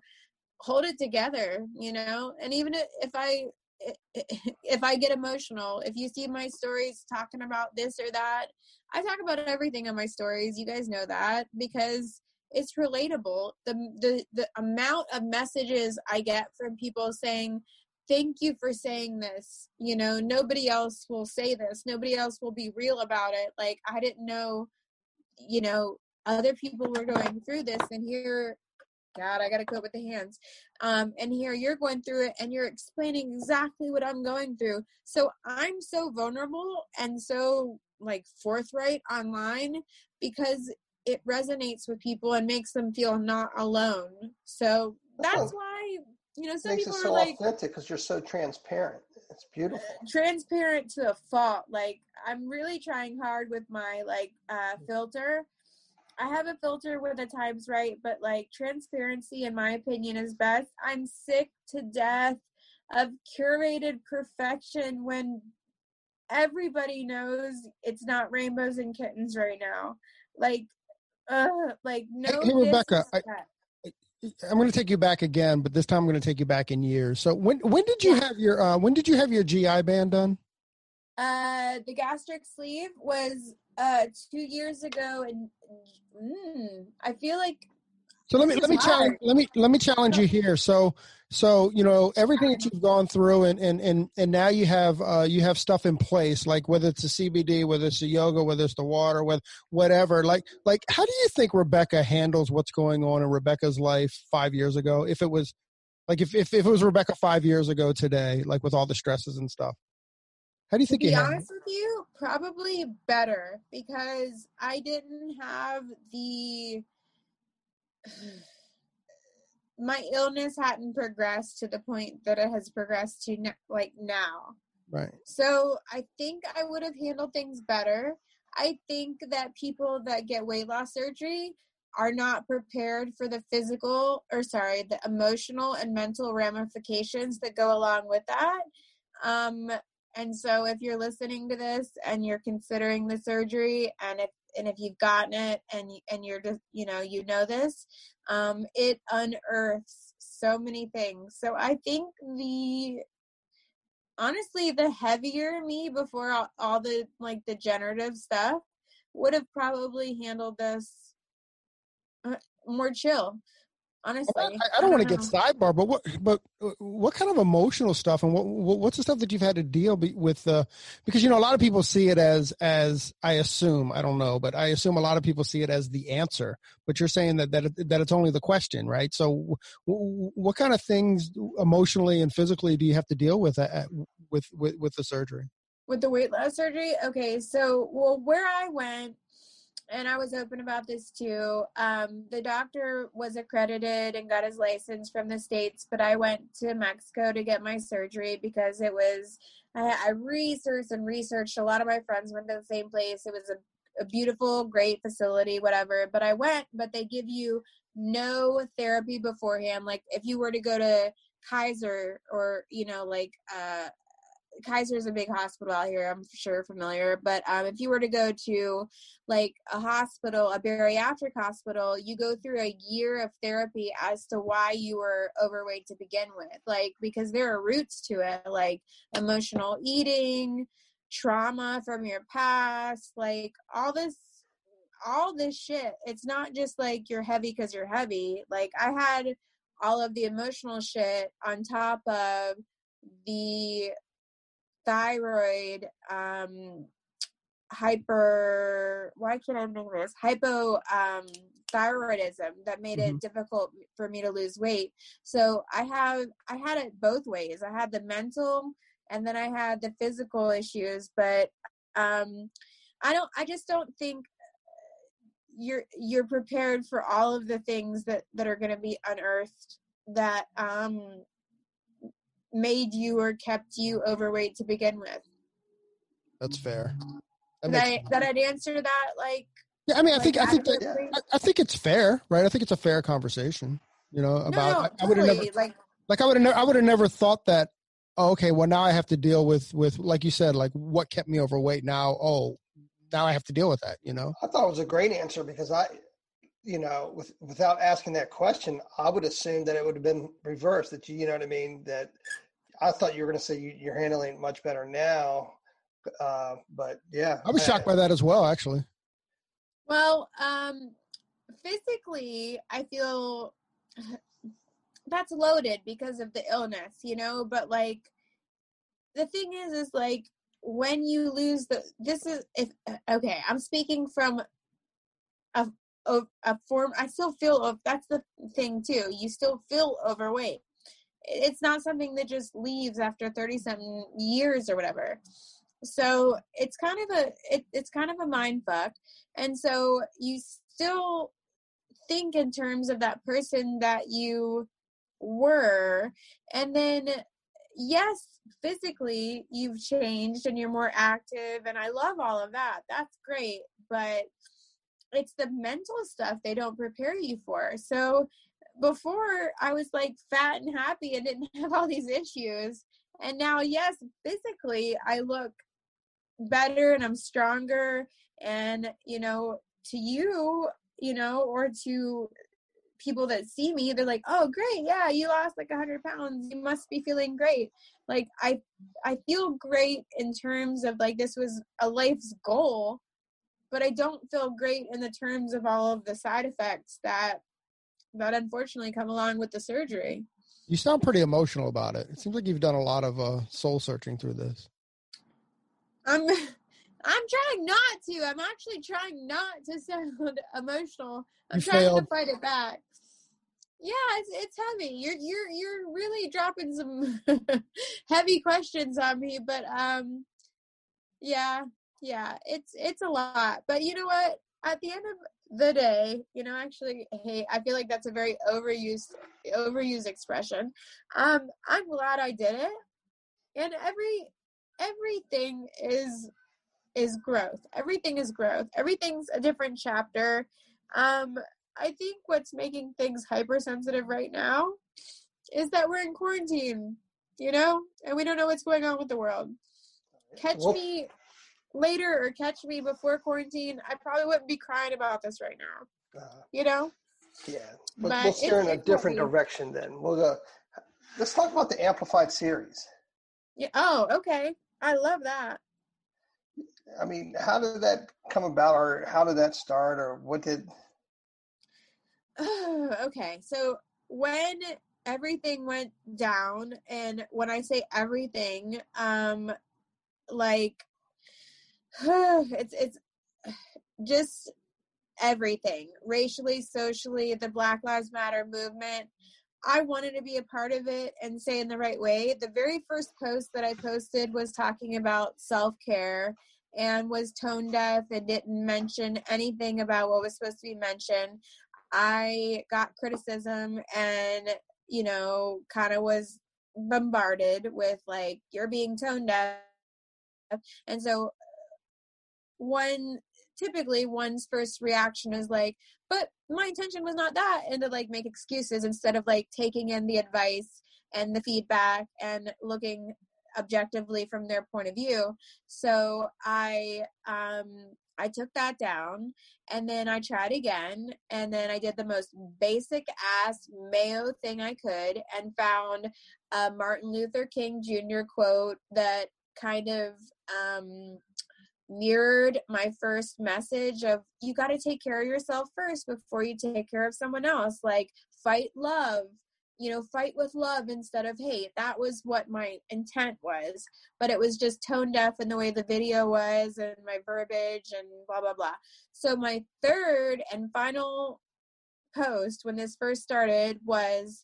hold it together, you know. And even if I if I get emotional, if you see my stories talking about this or that, I talk about everything in my stories. You guys know that because it's relatable. The the the amount of messages I get from people saying, "Thank you for saying this." You know, nobody else will say this. Nobody else will be real about it. Like I didn't know, you know, other people were going through this, and here God, I got to cope with the hands. Um, and here you're going through it and you're explaining exactly what I'm going through. So I'm so vulnerable and so like forthright online because it resonates with people and makes them feel not alone. So that's why you know some makes people it are so like authentic because you're so transparent. It's beautiful. Transparent to a fault. Like I'm really trying hard with my like uh, filter. I have a filter where the time's right, but like transparency, in my opinion, is best. I'm sick to death of curated perfection when everybody knows it's not rainbows and kittens right now. Like, uh, like no. Hey, hey Rebecca, I, I'm going to take you back again, but this time I'm going to take you back in years. So when when did you have your uh, when did you have your GI band done? Uh, the gastric sleeve was uh two years ago, and mm, I feel like. So let me let me challenge let me let me challenge you here. So so you know everything that you've gone through, and and and and now you have uh, you have stuff in place, like whether it's the CBD, whether it's the yoga, whether it's the water, whether whatever. Like like how do you think Rebecca handles what's going on in Rebecca's life five years ago? If it was like if if, if it was Rebecca five years ago today, like with all the stresses and stuff. How do you think? To be honest with you, probably better because I didn't have the my illness hadn't progressed to the point that it has progressed to ne- like now. Right. So I think I would have handled things better. I think that people that get weight loss surgery are not prepared for the physical or sorry, the emotional and mental ramifications that go along with that. Um, and so if you're listening to this and you're considering the surgery and if and if you've gotten it and and you're just you know you know this um it unearths so many things. So i think the honestly the heavier me before all, all the like the generative stuff would have probably handled this uh, more chill honestly. I, I, don't, want to get sidebar, but what, but uh, what kind of emotional stuff and what, what's the stuff that you've had to deal with? Uh, because you know, a lot of people see it as as I assume, I don't know, but I assume a lot of people see it as the answer. But you're saying that that that it's only the question, right? So, what kind of things emotionally and physically do you have to deal with at, with with with the surgery? With the weight loss surgery, okay. So, well, where I went and I was open about this too. Um, the doctor was accredited and got his license from the states, but I went to Mexico to get my surgery because it was. I, I researched and researched. A lot of my friends went to the same place. It was a, a beautiful, great facility, whatever. But I went, but they give you no therapy beforehand. Like if you were to go to Kaiser or you know like uh Kaiser is a big hospital out here. I'm sure familiar, but um, if you were to go to like a hospital, a bariatric hospital, you go through a year of therapy as to why you were overweight to begin with. Like because there are roots to it, like emotional eating, trauma from your past, like all this all this shit. It's not just like you're heavy because you're heavy. Like I had all of the emotional shit on top of the thyroid um hyper why can't i remember this? Hypo um thyroidism that made mm-hmm. it difficult for me to lose weight. So i have i had it both ways. I had the mental and then i had the physical issues but um i don't i just don't think you're you're prepared for all of the things that that are going to be unearthed that um made you or kept you overweight to begin with. That's fair. That, that, I, that I'd answer that like. Yeah, I mean, like I think I think that, I, I, think it's fair, right? I think it's a fair conversation. You know, about no, no, I, I would have never like like I would have ne- I would have never thought that. Oh, okay, well now I have to deal with with like you said, like what kept me overweight. Now, oh, now I have to deal with that. You know, I thought it was a great answer because I you know, with without asking that question, I would assume that it would have been reversed. That you, you know what I mean? That I thought you were going to say you, are handling it much better now, uh, but yeah, I was shocked by that as well, actually. Well, um, physically, I feel that's loaded because of the illness, you know. But like, the thing is, is like when you lose the this is if okay, I'm speaking from a of a form i still feel of that's the thing too you still feel overweight. It's not something that just leaves after 30 something years or whatever. So it's kind of a it, it's kind of a mind fuck and so you still think in terms of that person that you were and then yes physically you've changed and you're more active and i love all of that that's great but it's the mental stuff they don't prepare you for. So before I was like fat and happy and didn't have all these issues. And now, yes, physically I look better and I'm stronger. And, you know, to you, you know, or to people that see me, they're like, oh, great. Yeah, you lost like 100 pounds. You must be feeling great. Like, I, I feel great in terms of like this was a life's goal, but I don't feel great in the terms of all of the side effects that that unfortunately come along with the surgery. You sound pretty emotional about it. It seems like you've done a lot of uh, soul searching through this. I'm I'm trying not to. I'm actually trying not to sound emotional. I'm You trying failed. to fight it back. Yeah, it's it's heavy. You're you're you're really dropping some heavy questions on me, but um yeah, yeah, it's it's a lot. But you know what? At the end of the day, you know, actually, hey, I feel like that's a very overused overused expression. Um, I'm glad I did it. And every everything is is growth. Everything is growth. Everything's a different chapter. Um, I think what's making things hypersensitive right now is that we're in quarantine, you know, and we don't know what's going on with the world. Catch Well- me later or catch me before quarantine, I probably wouldn't be crying about this right now, Uh, you know? yeah, but But we'll steer in a different direction then. We'll go. Let's talk about the amplified series. Yeah. Oh, okay. I love that. I mean, how did that come about, or how did that start, or what did? okay, so when everything went down, and when I say everything, um, like it's it's just everything racially, socially, the Black Lives Matter movement. I wanted to be a part of it and say in the right way. The very first post that I posted was talking about self care and was tone deaf and didn't mention anything about what was supposed to be mentioned. I got criticism and, you know, kind of was bombarded with like, you're being tone deaf. And so, one typically one's first reaction is like, but my intention was not that, and to like make excuses instead of like taking in the advice and the feedback and looking objectively from their point of view. So I um I took that down and then I tried again and then I did the most basic ass mayo thing I could and found a Martin Luther King Jr. quote that kind of um mirrored my first message of you got to take care of yourself first before you take care of someone else. Like fight love you know fight with love instead of hate. That was what my intent was but it was just tone deaf in the way the video was and my verbiage and blah blah blah. So my third and final post when this first started was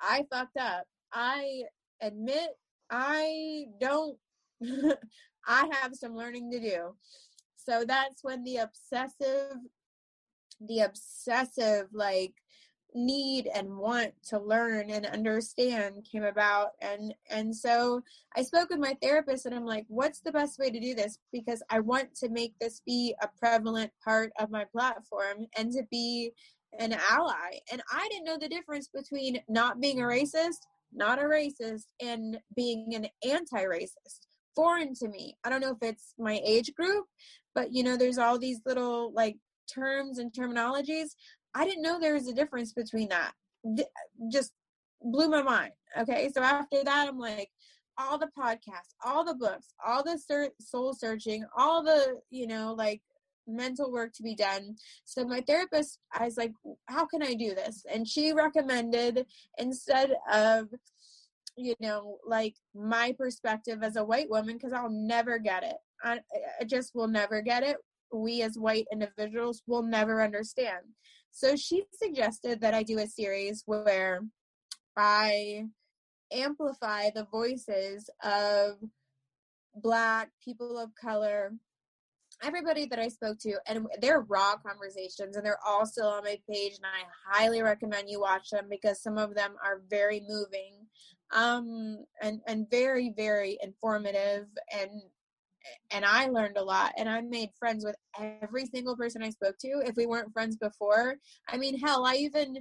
i fucked up. I admit i don't i have some learning to do. So that's when the obsessive the obsessive like need and want to learn and understand came about. And and so i spoke with my therapist and i'm like what's the best way to do this? Because i want to make this be a prevalent part of my platform and to be an ally. And i didn't know the difference between not being a racist not a racist and being an anti-racist foreign to me i don't know if it's my age group but you know there's all these little like terms and terminologies I didn't know there was a difference between that. Just blew my mind. Okay, so after that, I'm like, all the podcasts, all the books, all the ser- soul searching, all the you know like mental work to be done. So my therapist, I was like, how can I do this? And she recommended instead of you know like my perspective as a white woman because I'll never get it. I, I just will never get it. We as white individuals will never understand. So she suggested that I do a series where I amplify the voices of Black people of color, everybody that I spoke to, and they're raw conversations, and they're all still on my page, and I highly recommend you watch them because some of them are very moving, um, and and very very informative, and and I learned a lot and I made friends with every single person I spoke to. If we weren't friends before, I mean, hell, I even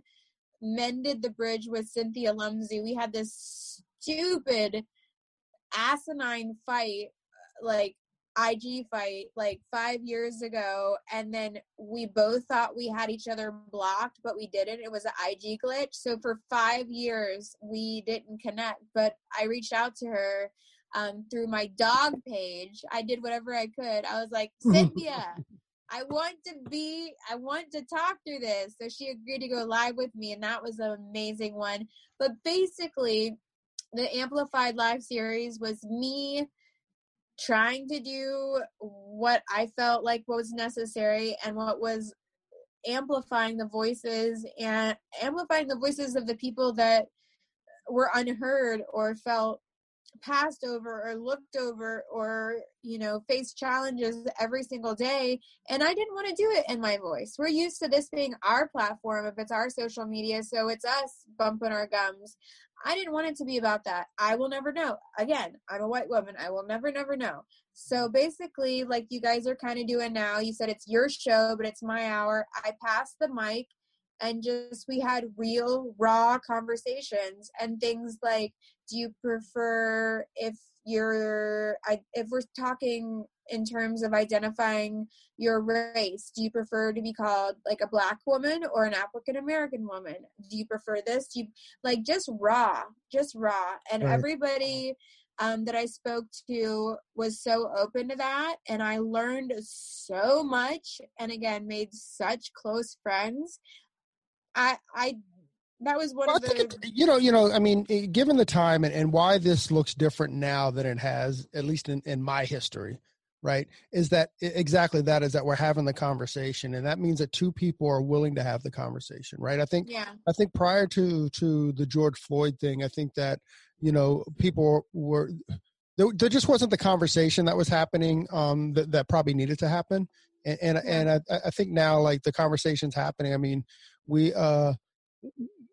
mended the bridge with Cynthia Lumsey. We had this stupid asinine fight like IG fight like five years ago, and then we both thought we had each other blocked, but we didn't. It was an IG glitch. So for five years, we didn't connect. But I reached out to her um, through my dog page. I did whatever I could. I was like, Cynthia, I want to be, I want to talk through this. So she agreed to go live with me, and that was an amazing one. But basically, the Amplified Live series was me trying to do what I felt like was necessary and what was amplifying the voices and amplifying the voices of the people that were unheard or felt passed over or looked over or you know faced challenges every single day. And i didn't want to do it in my voice. We're used to this being our platform if it's our social media so it's us bumping our gums i didn't want it to be about that. I will never know. Again i'm a white woman. I will never never know. So basically like you guys are kind of doing now. You said it's your show but it's my hour. I passed the mic and just we had real raw conversations and things like do you prefer if you're if we're talking in terms of identifying your race do you prefer to be called like a black woman or an african american woman? Do you prefer this? Do you like just raw just raw. And right. everybody um, that i spoke to was so open to that and i learned so much and again made such close friends. I i that was one well, of the it, you know you know i mean given the time and, and why this looks different now than it has at least in, in my history right is that exactly that is that we're having the conversation and that means that two people are willing to have the conversation right? I think yeah. I think prior to to the george floyd thing i think that you know people were there, there just wasn't the conversation that was happening um that, that probably needed to happen and and, and I, I think now like the conversation's happening. I mean we uh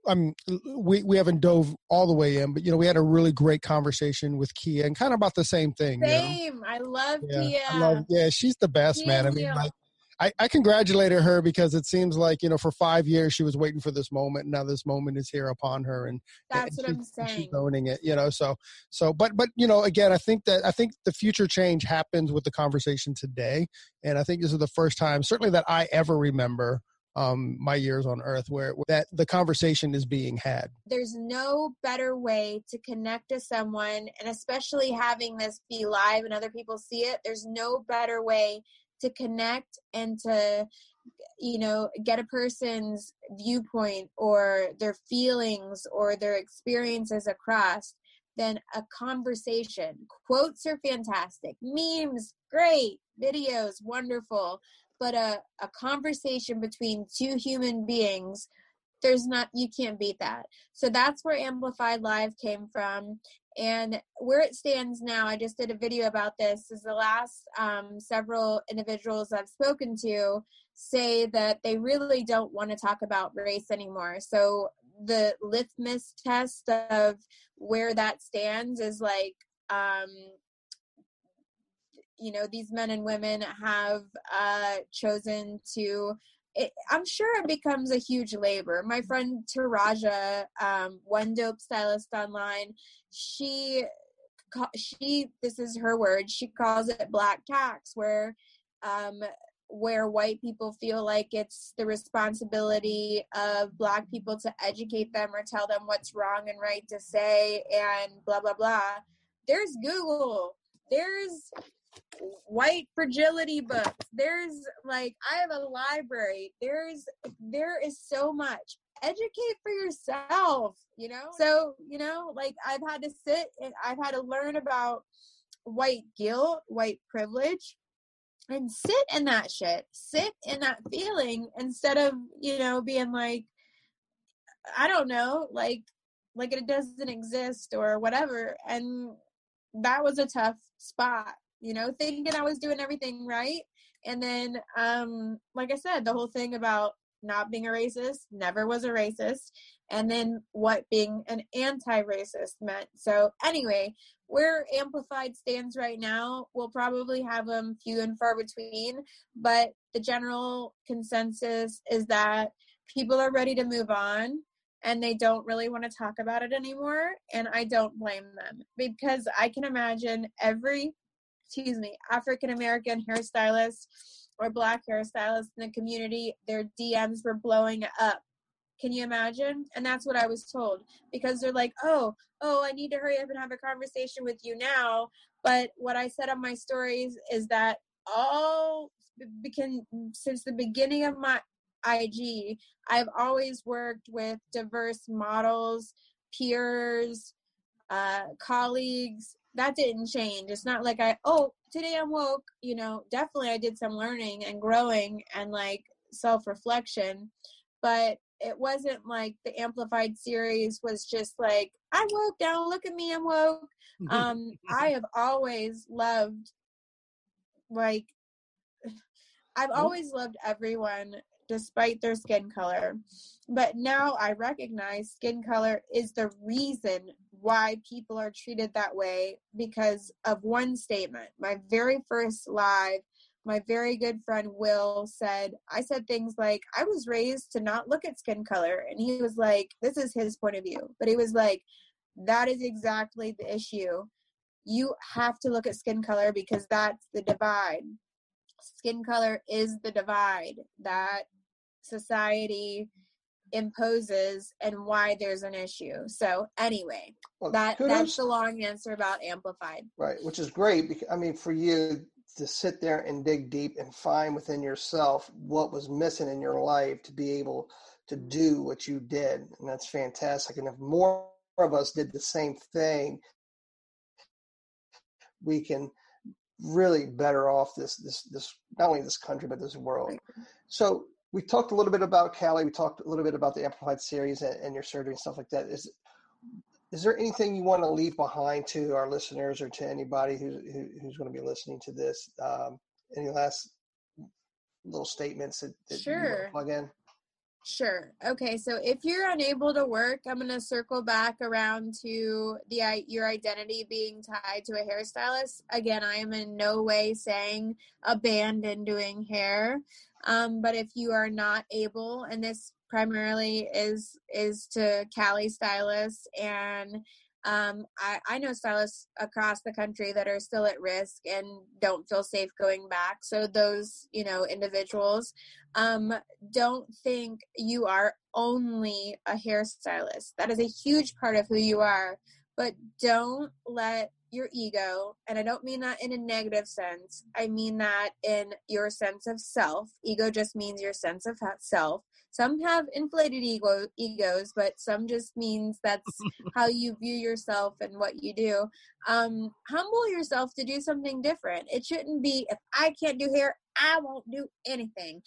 I mean, we we haven't dove all the way in, but you know, we had a really great conversation with Kia and kind of about the same thing. Same. You know? I love yeah, Kia. I love, yeah, she's the best, man. I mean, like, I, I congratulated her because it seems like you know for five years she was waiting for this moment. And now this moment is here upon her, and that's and what I'm saying. She's owning it, you know. So so, but but you know, again, I think that I think the future change happens with the conversation today, and I think this is the first time, certainly that I ever remember um, my years on earth where that the conversation is being had. There's no better way to connect to someone and especially having this be live and other people see it there's no better way to connect and to you know get a person's viewpoint or their feelings or their experiences across than a conversation. Quotes are fantastic. Memes great. Videos wonderful but a, a conversation between two human beings there's not you can't beat that. So that's where amplified live came from. And where it stands now i just did a video about this is the last um, several individuals i've spoken to say that they really don't want to talk about race anymore. So the litmus test of where that stands is like um, you know these men and women have uh, chosen to it, i'm sure it becomes a huge labor. My friend taraja um, one dope stylist online she she this is her word she calls it black tax where um, where white people feel like it's the responsibility of black people to educate them or tell them what's wrong and right to say and blah blah blah. There's google. There's white fragility books. There's like I have a library. There's there is so much. Educate for yourself, you know? So, you know, like I've had to sit and I've had to learn about white guilt, white privilege, and sit in that shit. Sit in that feeling instead of, you know, being like I don't know, like like it doesn't exist or whatever. And that was a tough spot you know, thinking I was doing everything right. And then, um, like I said, the whole thing about not being a racist, never was a racist, and then what being an anti racist meant. So, anyway, where Amplified stands right now, we'll probably have them few and far between, but the general consensus is that people are ready to move on. and they don't really want to talk about it anymore. And I don't blame them because I can imagine every, excuse me, African American hairstylist or black hairstylist in the community, their DMs were blowing up. Can you imagine? And that's what I was told because they're like, oh, oh, I need to hurry up and have a conversation with you now. But what I said on my stories is that all begin since the beginning of my IG, I've always worked with diverse models, peers, uh, colleagues. That didn't change. It's not like I, oh, today I'm woke. You know, definitely I did some learning and growing and like self reflection, but it wasn't like the amplified series was just like i'm woke now look at me i'm woke um i have always loved like i've always loved everyone despite their skin color but now i recognize skin color is the reason why people are treated that way because of one statement my very first live my very good friend Will said, I said things like, I was raised to not look at skin color. And he was like, this is his point of view. But he was like, that is exactly the issue. You have to look at skin color because that's the divide. Skin color is the divide that society imposes and why there's an issue. So anyway, well, that that's the long answer about amplified. Right, which is great because I mean for you to sit there and dig deep and find within yourself what was missing in your life to be able to do what you did. And that's fantastic. And if more of us did the same thing, we can really better off this this this not only this country but this world. So we talked a little bit about Cali. We talked a little bit about the Amplified series and, and your surgery and stuff like that. Is is there anything you want to leave behind to our listeners or to anybody who's who, who's going to be listening to this? Um, any last little statements that, that sure. you want to plug in? Sure. Okay. So if you're unable to work, I'm going to circle back around to the your identity being tied to a hairstylist. Again, I am in no way saying abandon doing hair. Um, but if you are not able, and this primarily is is to Cali stylists and um, I, I know stylists across the country that are still at risk and don't feel safe going back. So those, you know, individuals, um, don't think you are only a hairstylist. That is a huge part of who you are. But don't let your ego, and I don't mean that in a negative sense. I mean that in your sense of self. Ego just means your sense of self. Some have inflated ego egos but some just means that's how you view yourself and what you do. Um humble yourself to do something different. It shouldn't be if i can't do hair i won't do anything.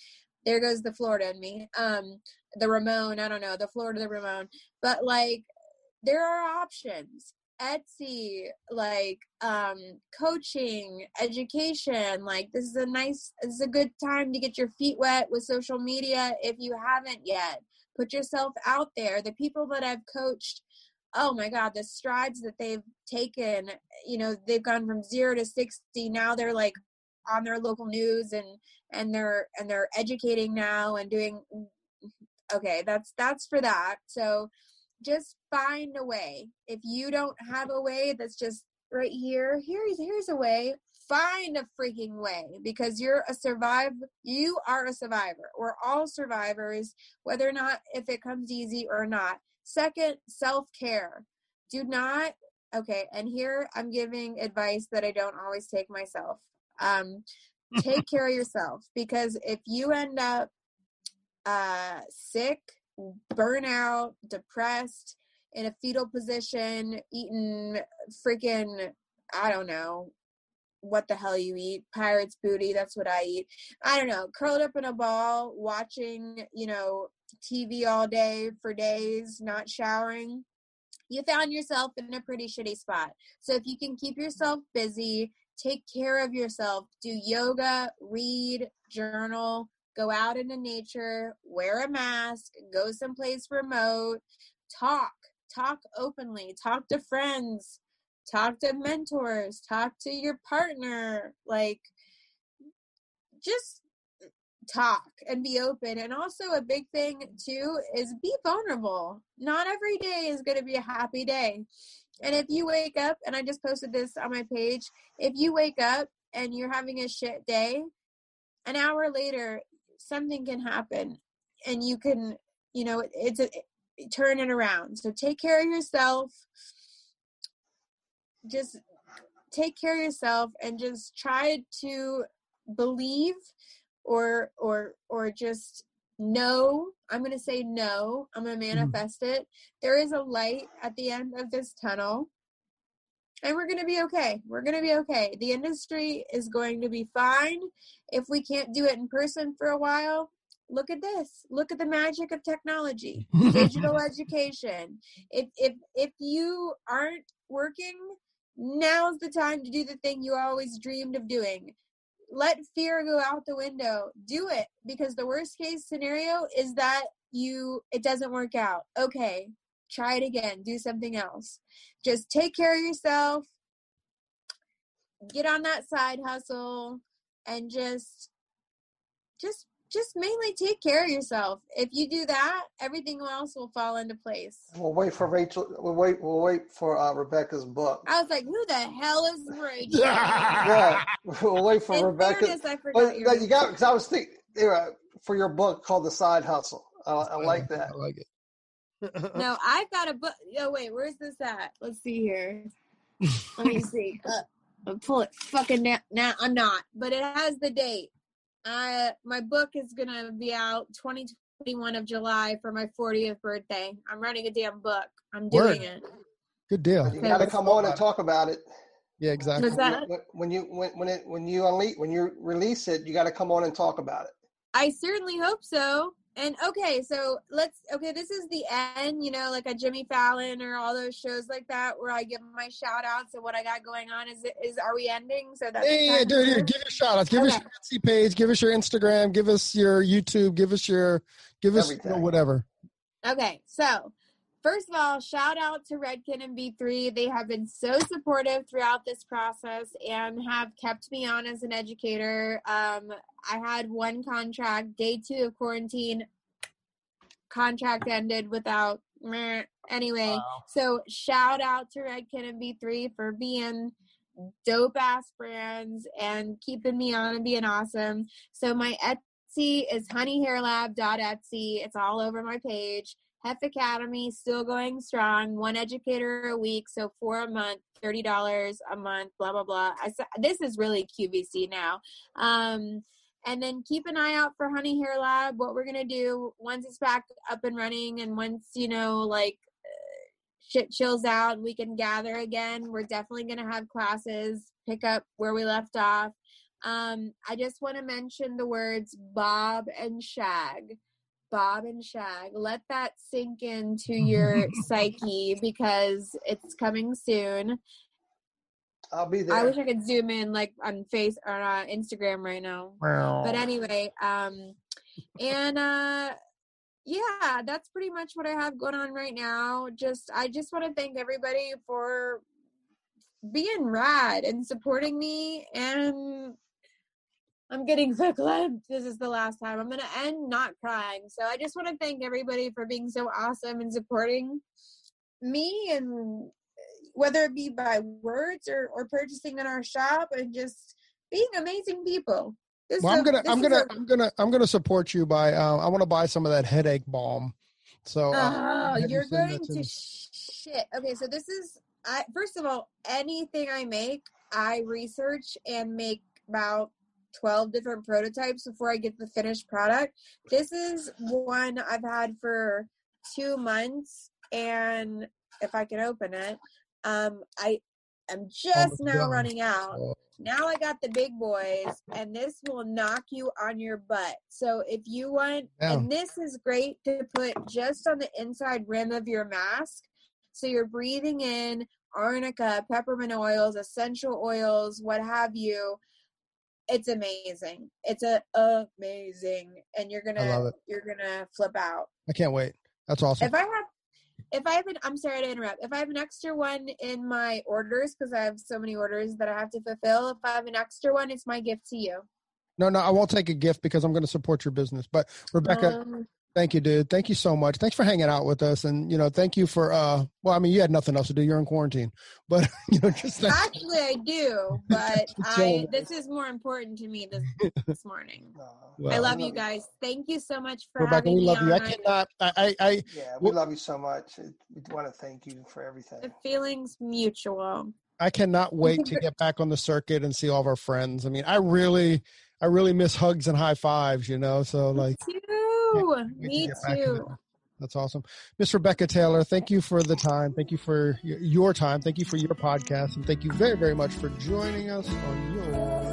There goes the florida in me. Um the ramon i don't know the florida the ramon. But like there are options Etsy, like um, coaching, education. Like this is a nice, this is a good time to get your feet wet with social media if you haven't yet. Put yourself out there. The people that I've coached, oh my God, the strides that they've taken. You know, they've gone from zero to sixty. Now they're like on their local news and and they're and they're educating now and doing. Okay, that's that's for that. So just find a way. If you don't have a way that's just right here, here's here's a way. Find a freaking way because you're a survivor. You are a survivor. We're all survivors, whether or not if it comes easy or not. Second, self care. Do not okay. And here I'm giving advice that I don't always take myself. Um, take care of yourself because if you end up uh, sick burnout, depressed, in a fetal position, eating freaking, I don't know, what the hell you eat pirate's booty that's what i eat. I don't know curled up in a ball watching you know tv all day for days not showering you found yourself in a pretty shitty spot. So if you can keep yourself busy take care of yourself do yoga read journal go out into nature, wear a mask, go someplace remote, talk, talk openly, talk to friends, talk to mentors, talk to your partner, like just talk and be open. And also, a big thing too is be vulnerable. Not every day is going to be a happy day. And if you wake up, and I just posted this on my page, if you wake up and you're having a shit day, an hour later, something can happen and you can, you know, it's a, turn it around. So take care of yourself. Just take care of yourself and just try to believe or or or just no i'm going to say no i'm going to Mm-hmm. manifest it there is a light at the end of this tunnel and we're going to be okay. We're going to be okay. The industry is going to be fine. If we can't do it in person for a while look at this. Look at the magic of technology digital education. If if if you aren't working now's the time to do the thing you always dreamed of doing. Let fear go out the window. Do it because the worst case scenario is that you it doesn't work out. Okay try it again do something else just take care of yourself get on that side hustle and just just just mainly take care of yourself if you do that everything else will fall into place We'll wait for Rachel. We'll wait. We'll wait for uh, Rebecca's book. i was like who the hell is rachel Yeah, we'll wait for in Rebecca. fairness i forgot But, your you got because I was thinking yeah, for your book called The Side Hustle. I, I like that. I like it. No, I've got a book. Oh wait, where's this at? Let's see here. Let me see. Uh, I'll pull it fucking now. Nah, I'm not, but it has the date. Uh, my book is gonna be out 2021 of July for my 40th birthday. I'm writing a damn book. I'm doing Word. it. Good deal. You got to come on and talk about it. Yeah, exactly. That? When- When you when when it when you unleash when you release it, you got to come on and talk about it. I certainly hope so. And okay, so let's okay, this is the end, you know, like a Jimmy Fallon or all those shows like that where I give my shout outs and what I got going on. Is it is are we ending? So that's Yeah, yeah, dude, to- dude, give us shout outs. Give us your Etsy page. Give us your Instagram. Give us your YouTube. Give us your, give us you know, whatever. Okay, so first of all, shout out to Redken and B3. They have been so supportive throughout this process and have kept me on as an educator. Um, I had one contract, day two of quarantine, contract ended without meh. anyway. So shout out to Redken and B3 for being dope ass brands and keeping me on and being awesome. So my Etsy is honeyhairlab.etsy. It's all over my page. Hef Academy still going strong. One educator a week, so four a month, thirty dollars a month. Blah blah blah. I this is really QVC now. Um, and then keep an eye out for Honey Hair Lab. What we're gonna do once it's back up and running, and once you know like uh, shit chills out we can gather again, we're definitely gonna have classes. Pick up where we left off. Um, I just want to mention the words Bob and Shag. Bob and Shag. Let that sink into your psyche because it's coming soon. I'll be there. I wish I could zoom in like on face or uh, Instagram right now. Wow. But anyway, um, and uh, yeah, that's pretty much what I have going on right now. Just I just want to thank everybody for being rad and supporting me and I'm getting verklempt. This is the last time. I'm gonna end not crying. So I just want to thank everybody for being so awesome and supporting me and whether it be by words or, or purchasing in our shop and just being amazing people. This Well, I'm gonna, I'm gonna, a- I'm gonna, I'm gonna support you by. Uh, I want to buy some of that headache balm. So, uh, Oh, you you're going to to shit. Okay, so this is I first of all, anything I make, I research and make about 12 different prototypes before I get the finished product. This is one I've had for 2 months and if I can open it, um I am just Almost now done. running out. Now I got the big boys, and this will knock you on your butt. So if you want, Yeah. and this is great to put just on the inside rim of your mask. So you're breathing in arnica, peppermint oils, essential oils, what have you. It's amazing. It's a amazing, and you're gonna you're gonna flip out. I can't wait. That's awesome. If I have, if I have an, I'm sorry to interrupt. If I have an extra one in my orders, because I have so many orders that I have to fulfill, if I have an extra one, it's my gift to you. No, no, I won't take a gift because I'm going to support your business. But Rebecca, Um, thank you, dude. Thank you so much. Thanks for hanging out with us, and you know, thank you for. uh Well, I mean, you had nothing else to do. You're in quarantine, but you know, just thank actually, I do, but I this is more important to me this this morning. No. Well, I love you guys. Thank you so much for Rebecca. having We me love you. I cannot. I, I, I Yeah, we Well- love you so much. We want to thank you for everything. The feelings mutual. I cannot wait to get back on the circuit and see all of our friends. I mean, I really, I really miss hugs and high fives. You know, so like. Me too. wait to Me get back in too. That's awesome. Miss Rebecca Taylor, thank you for the time. Thank you for your time. Thank you for your podcast. And thank you very, very much for joining us on your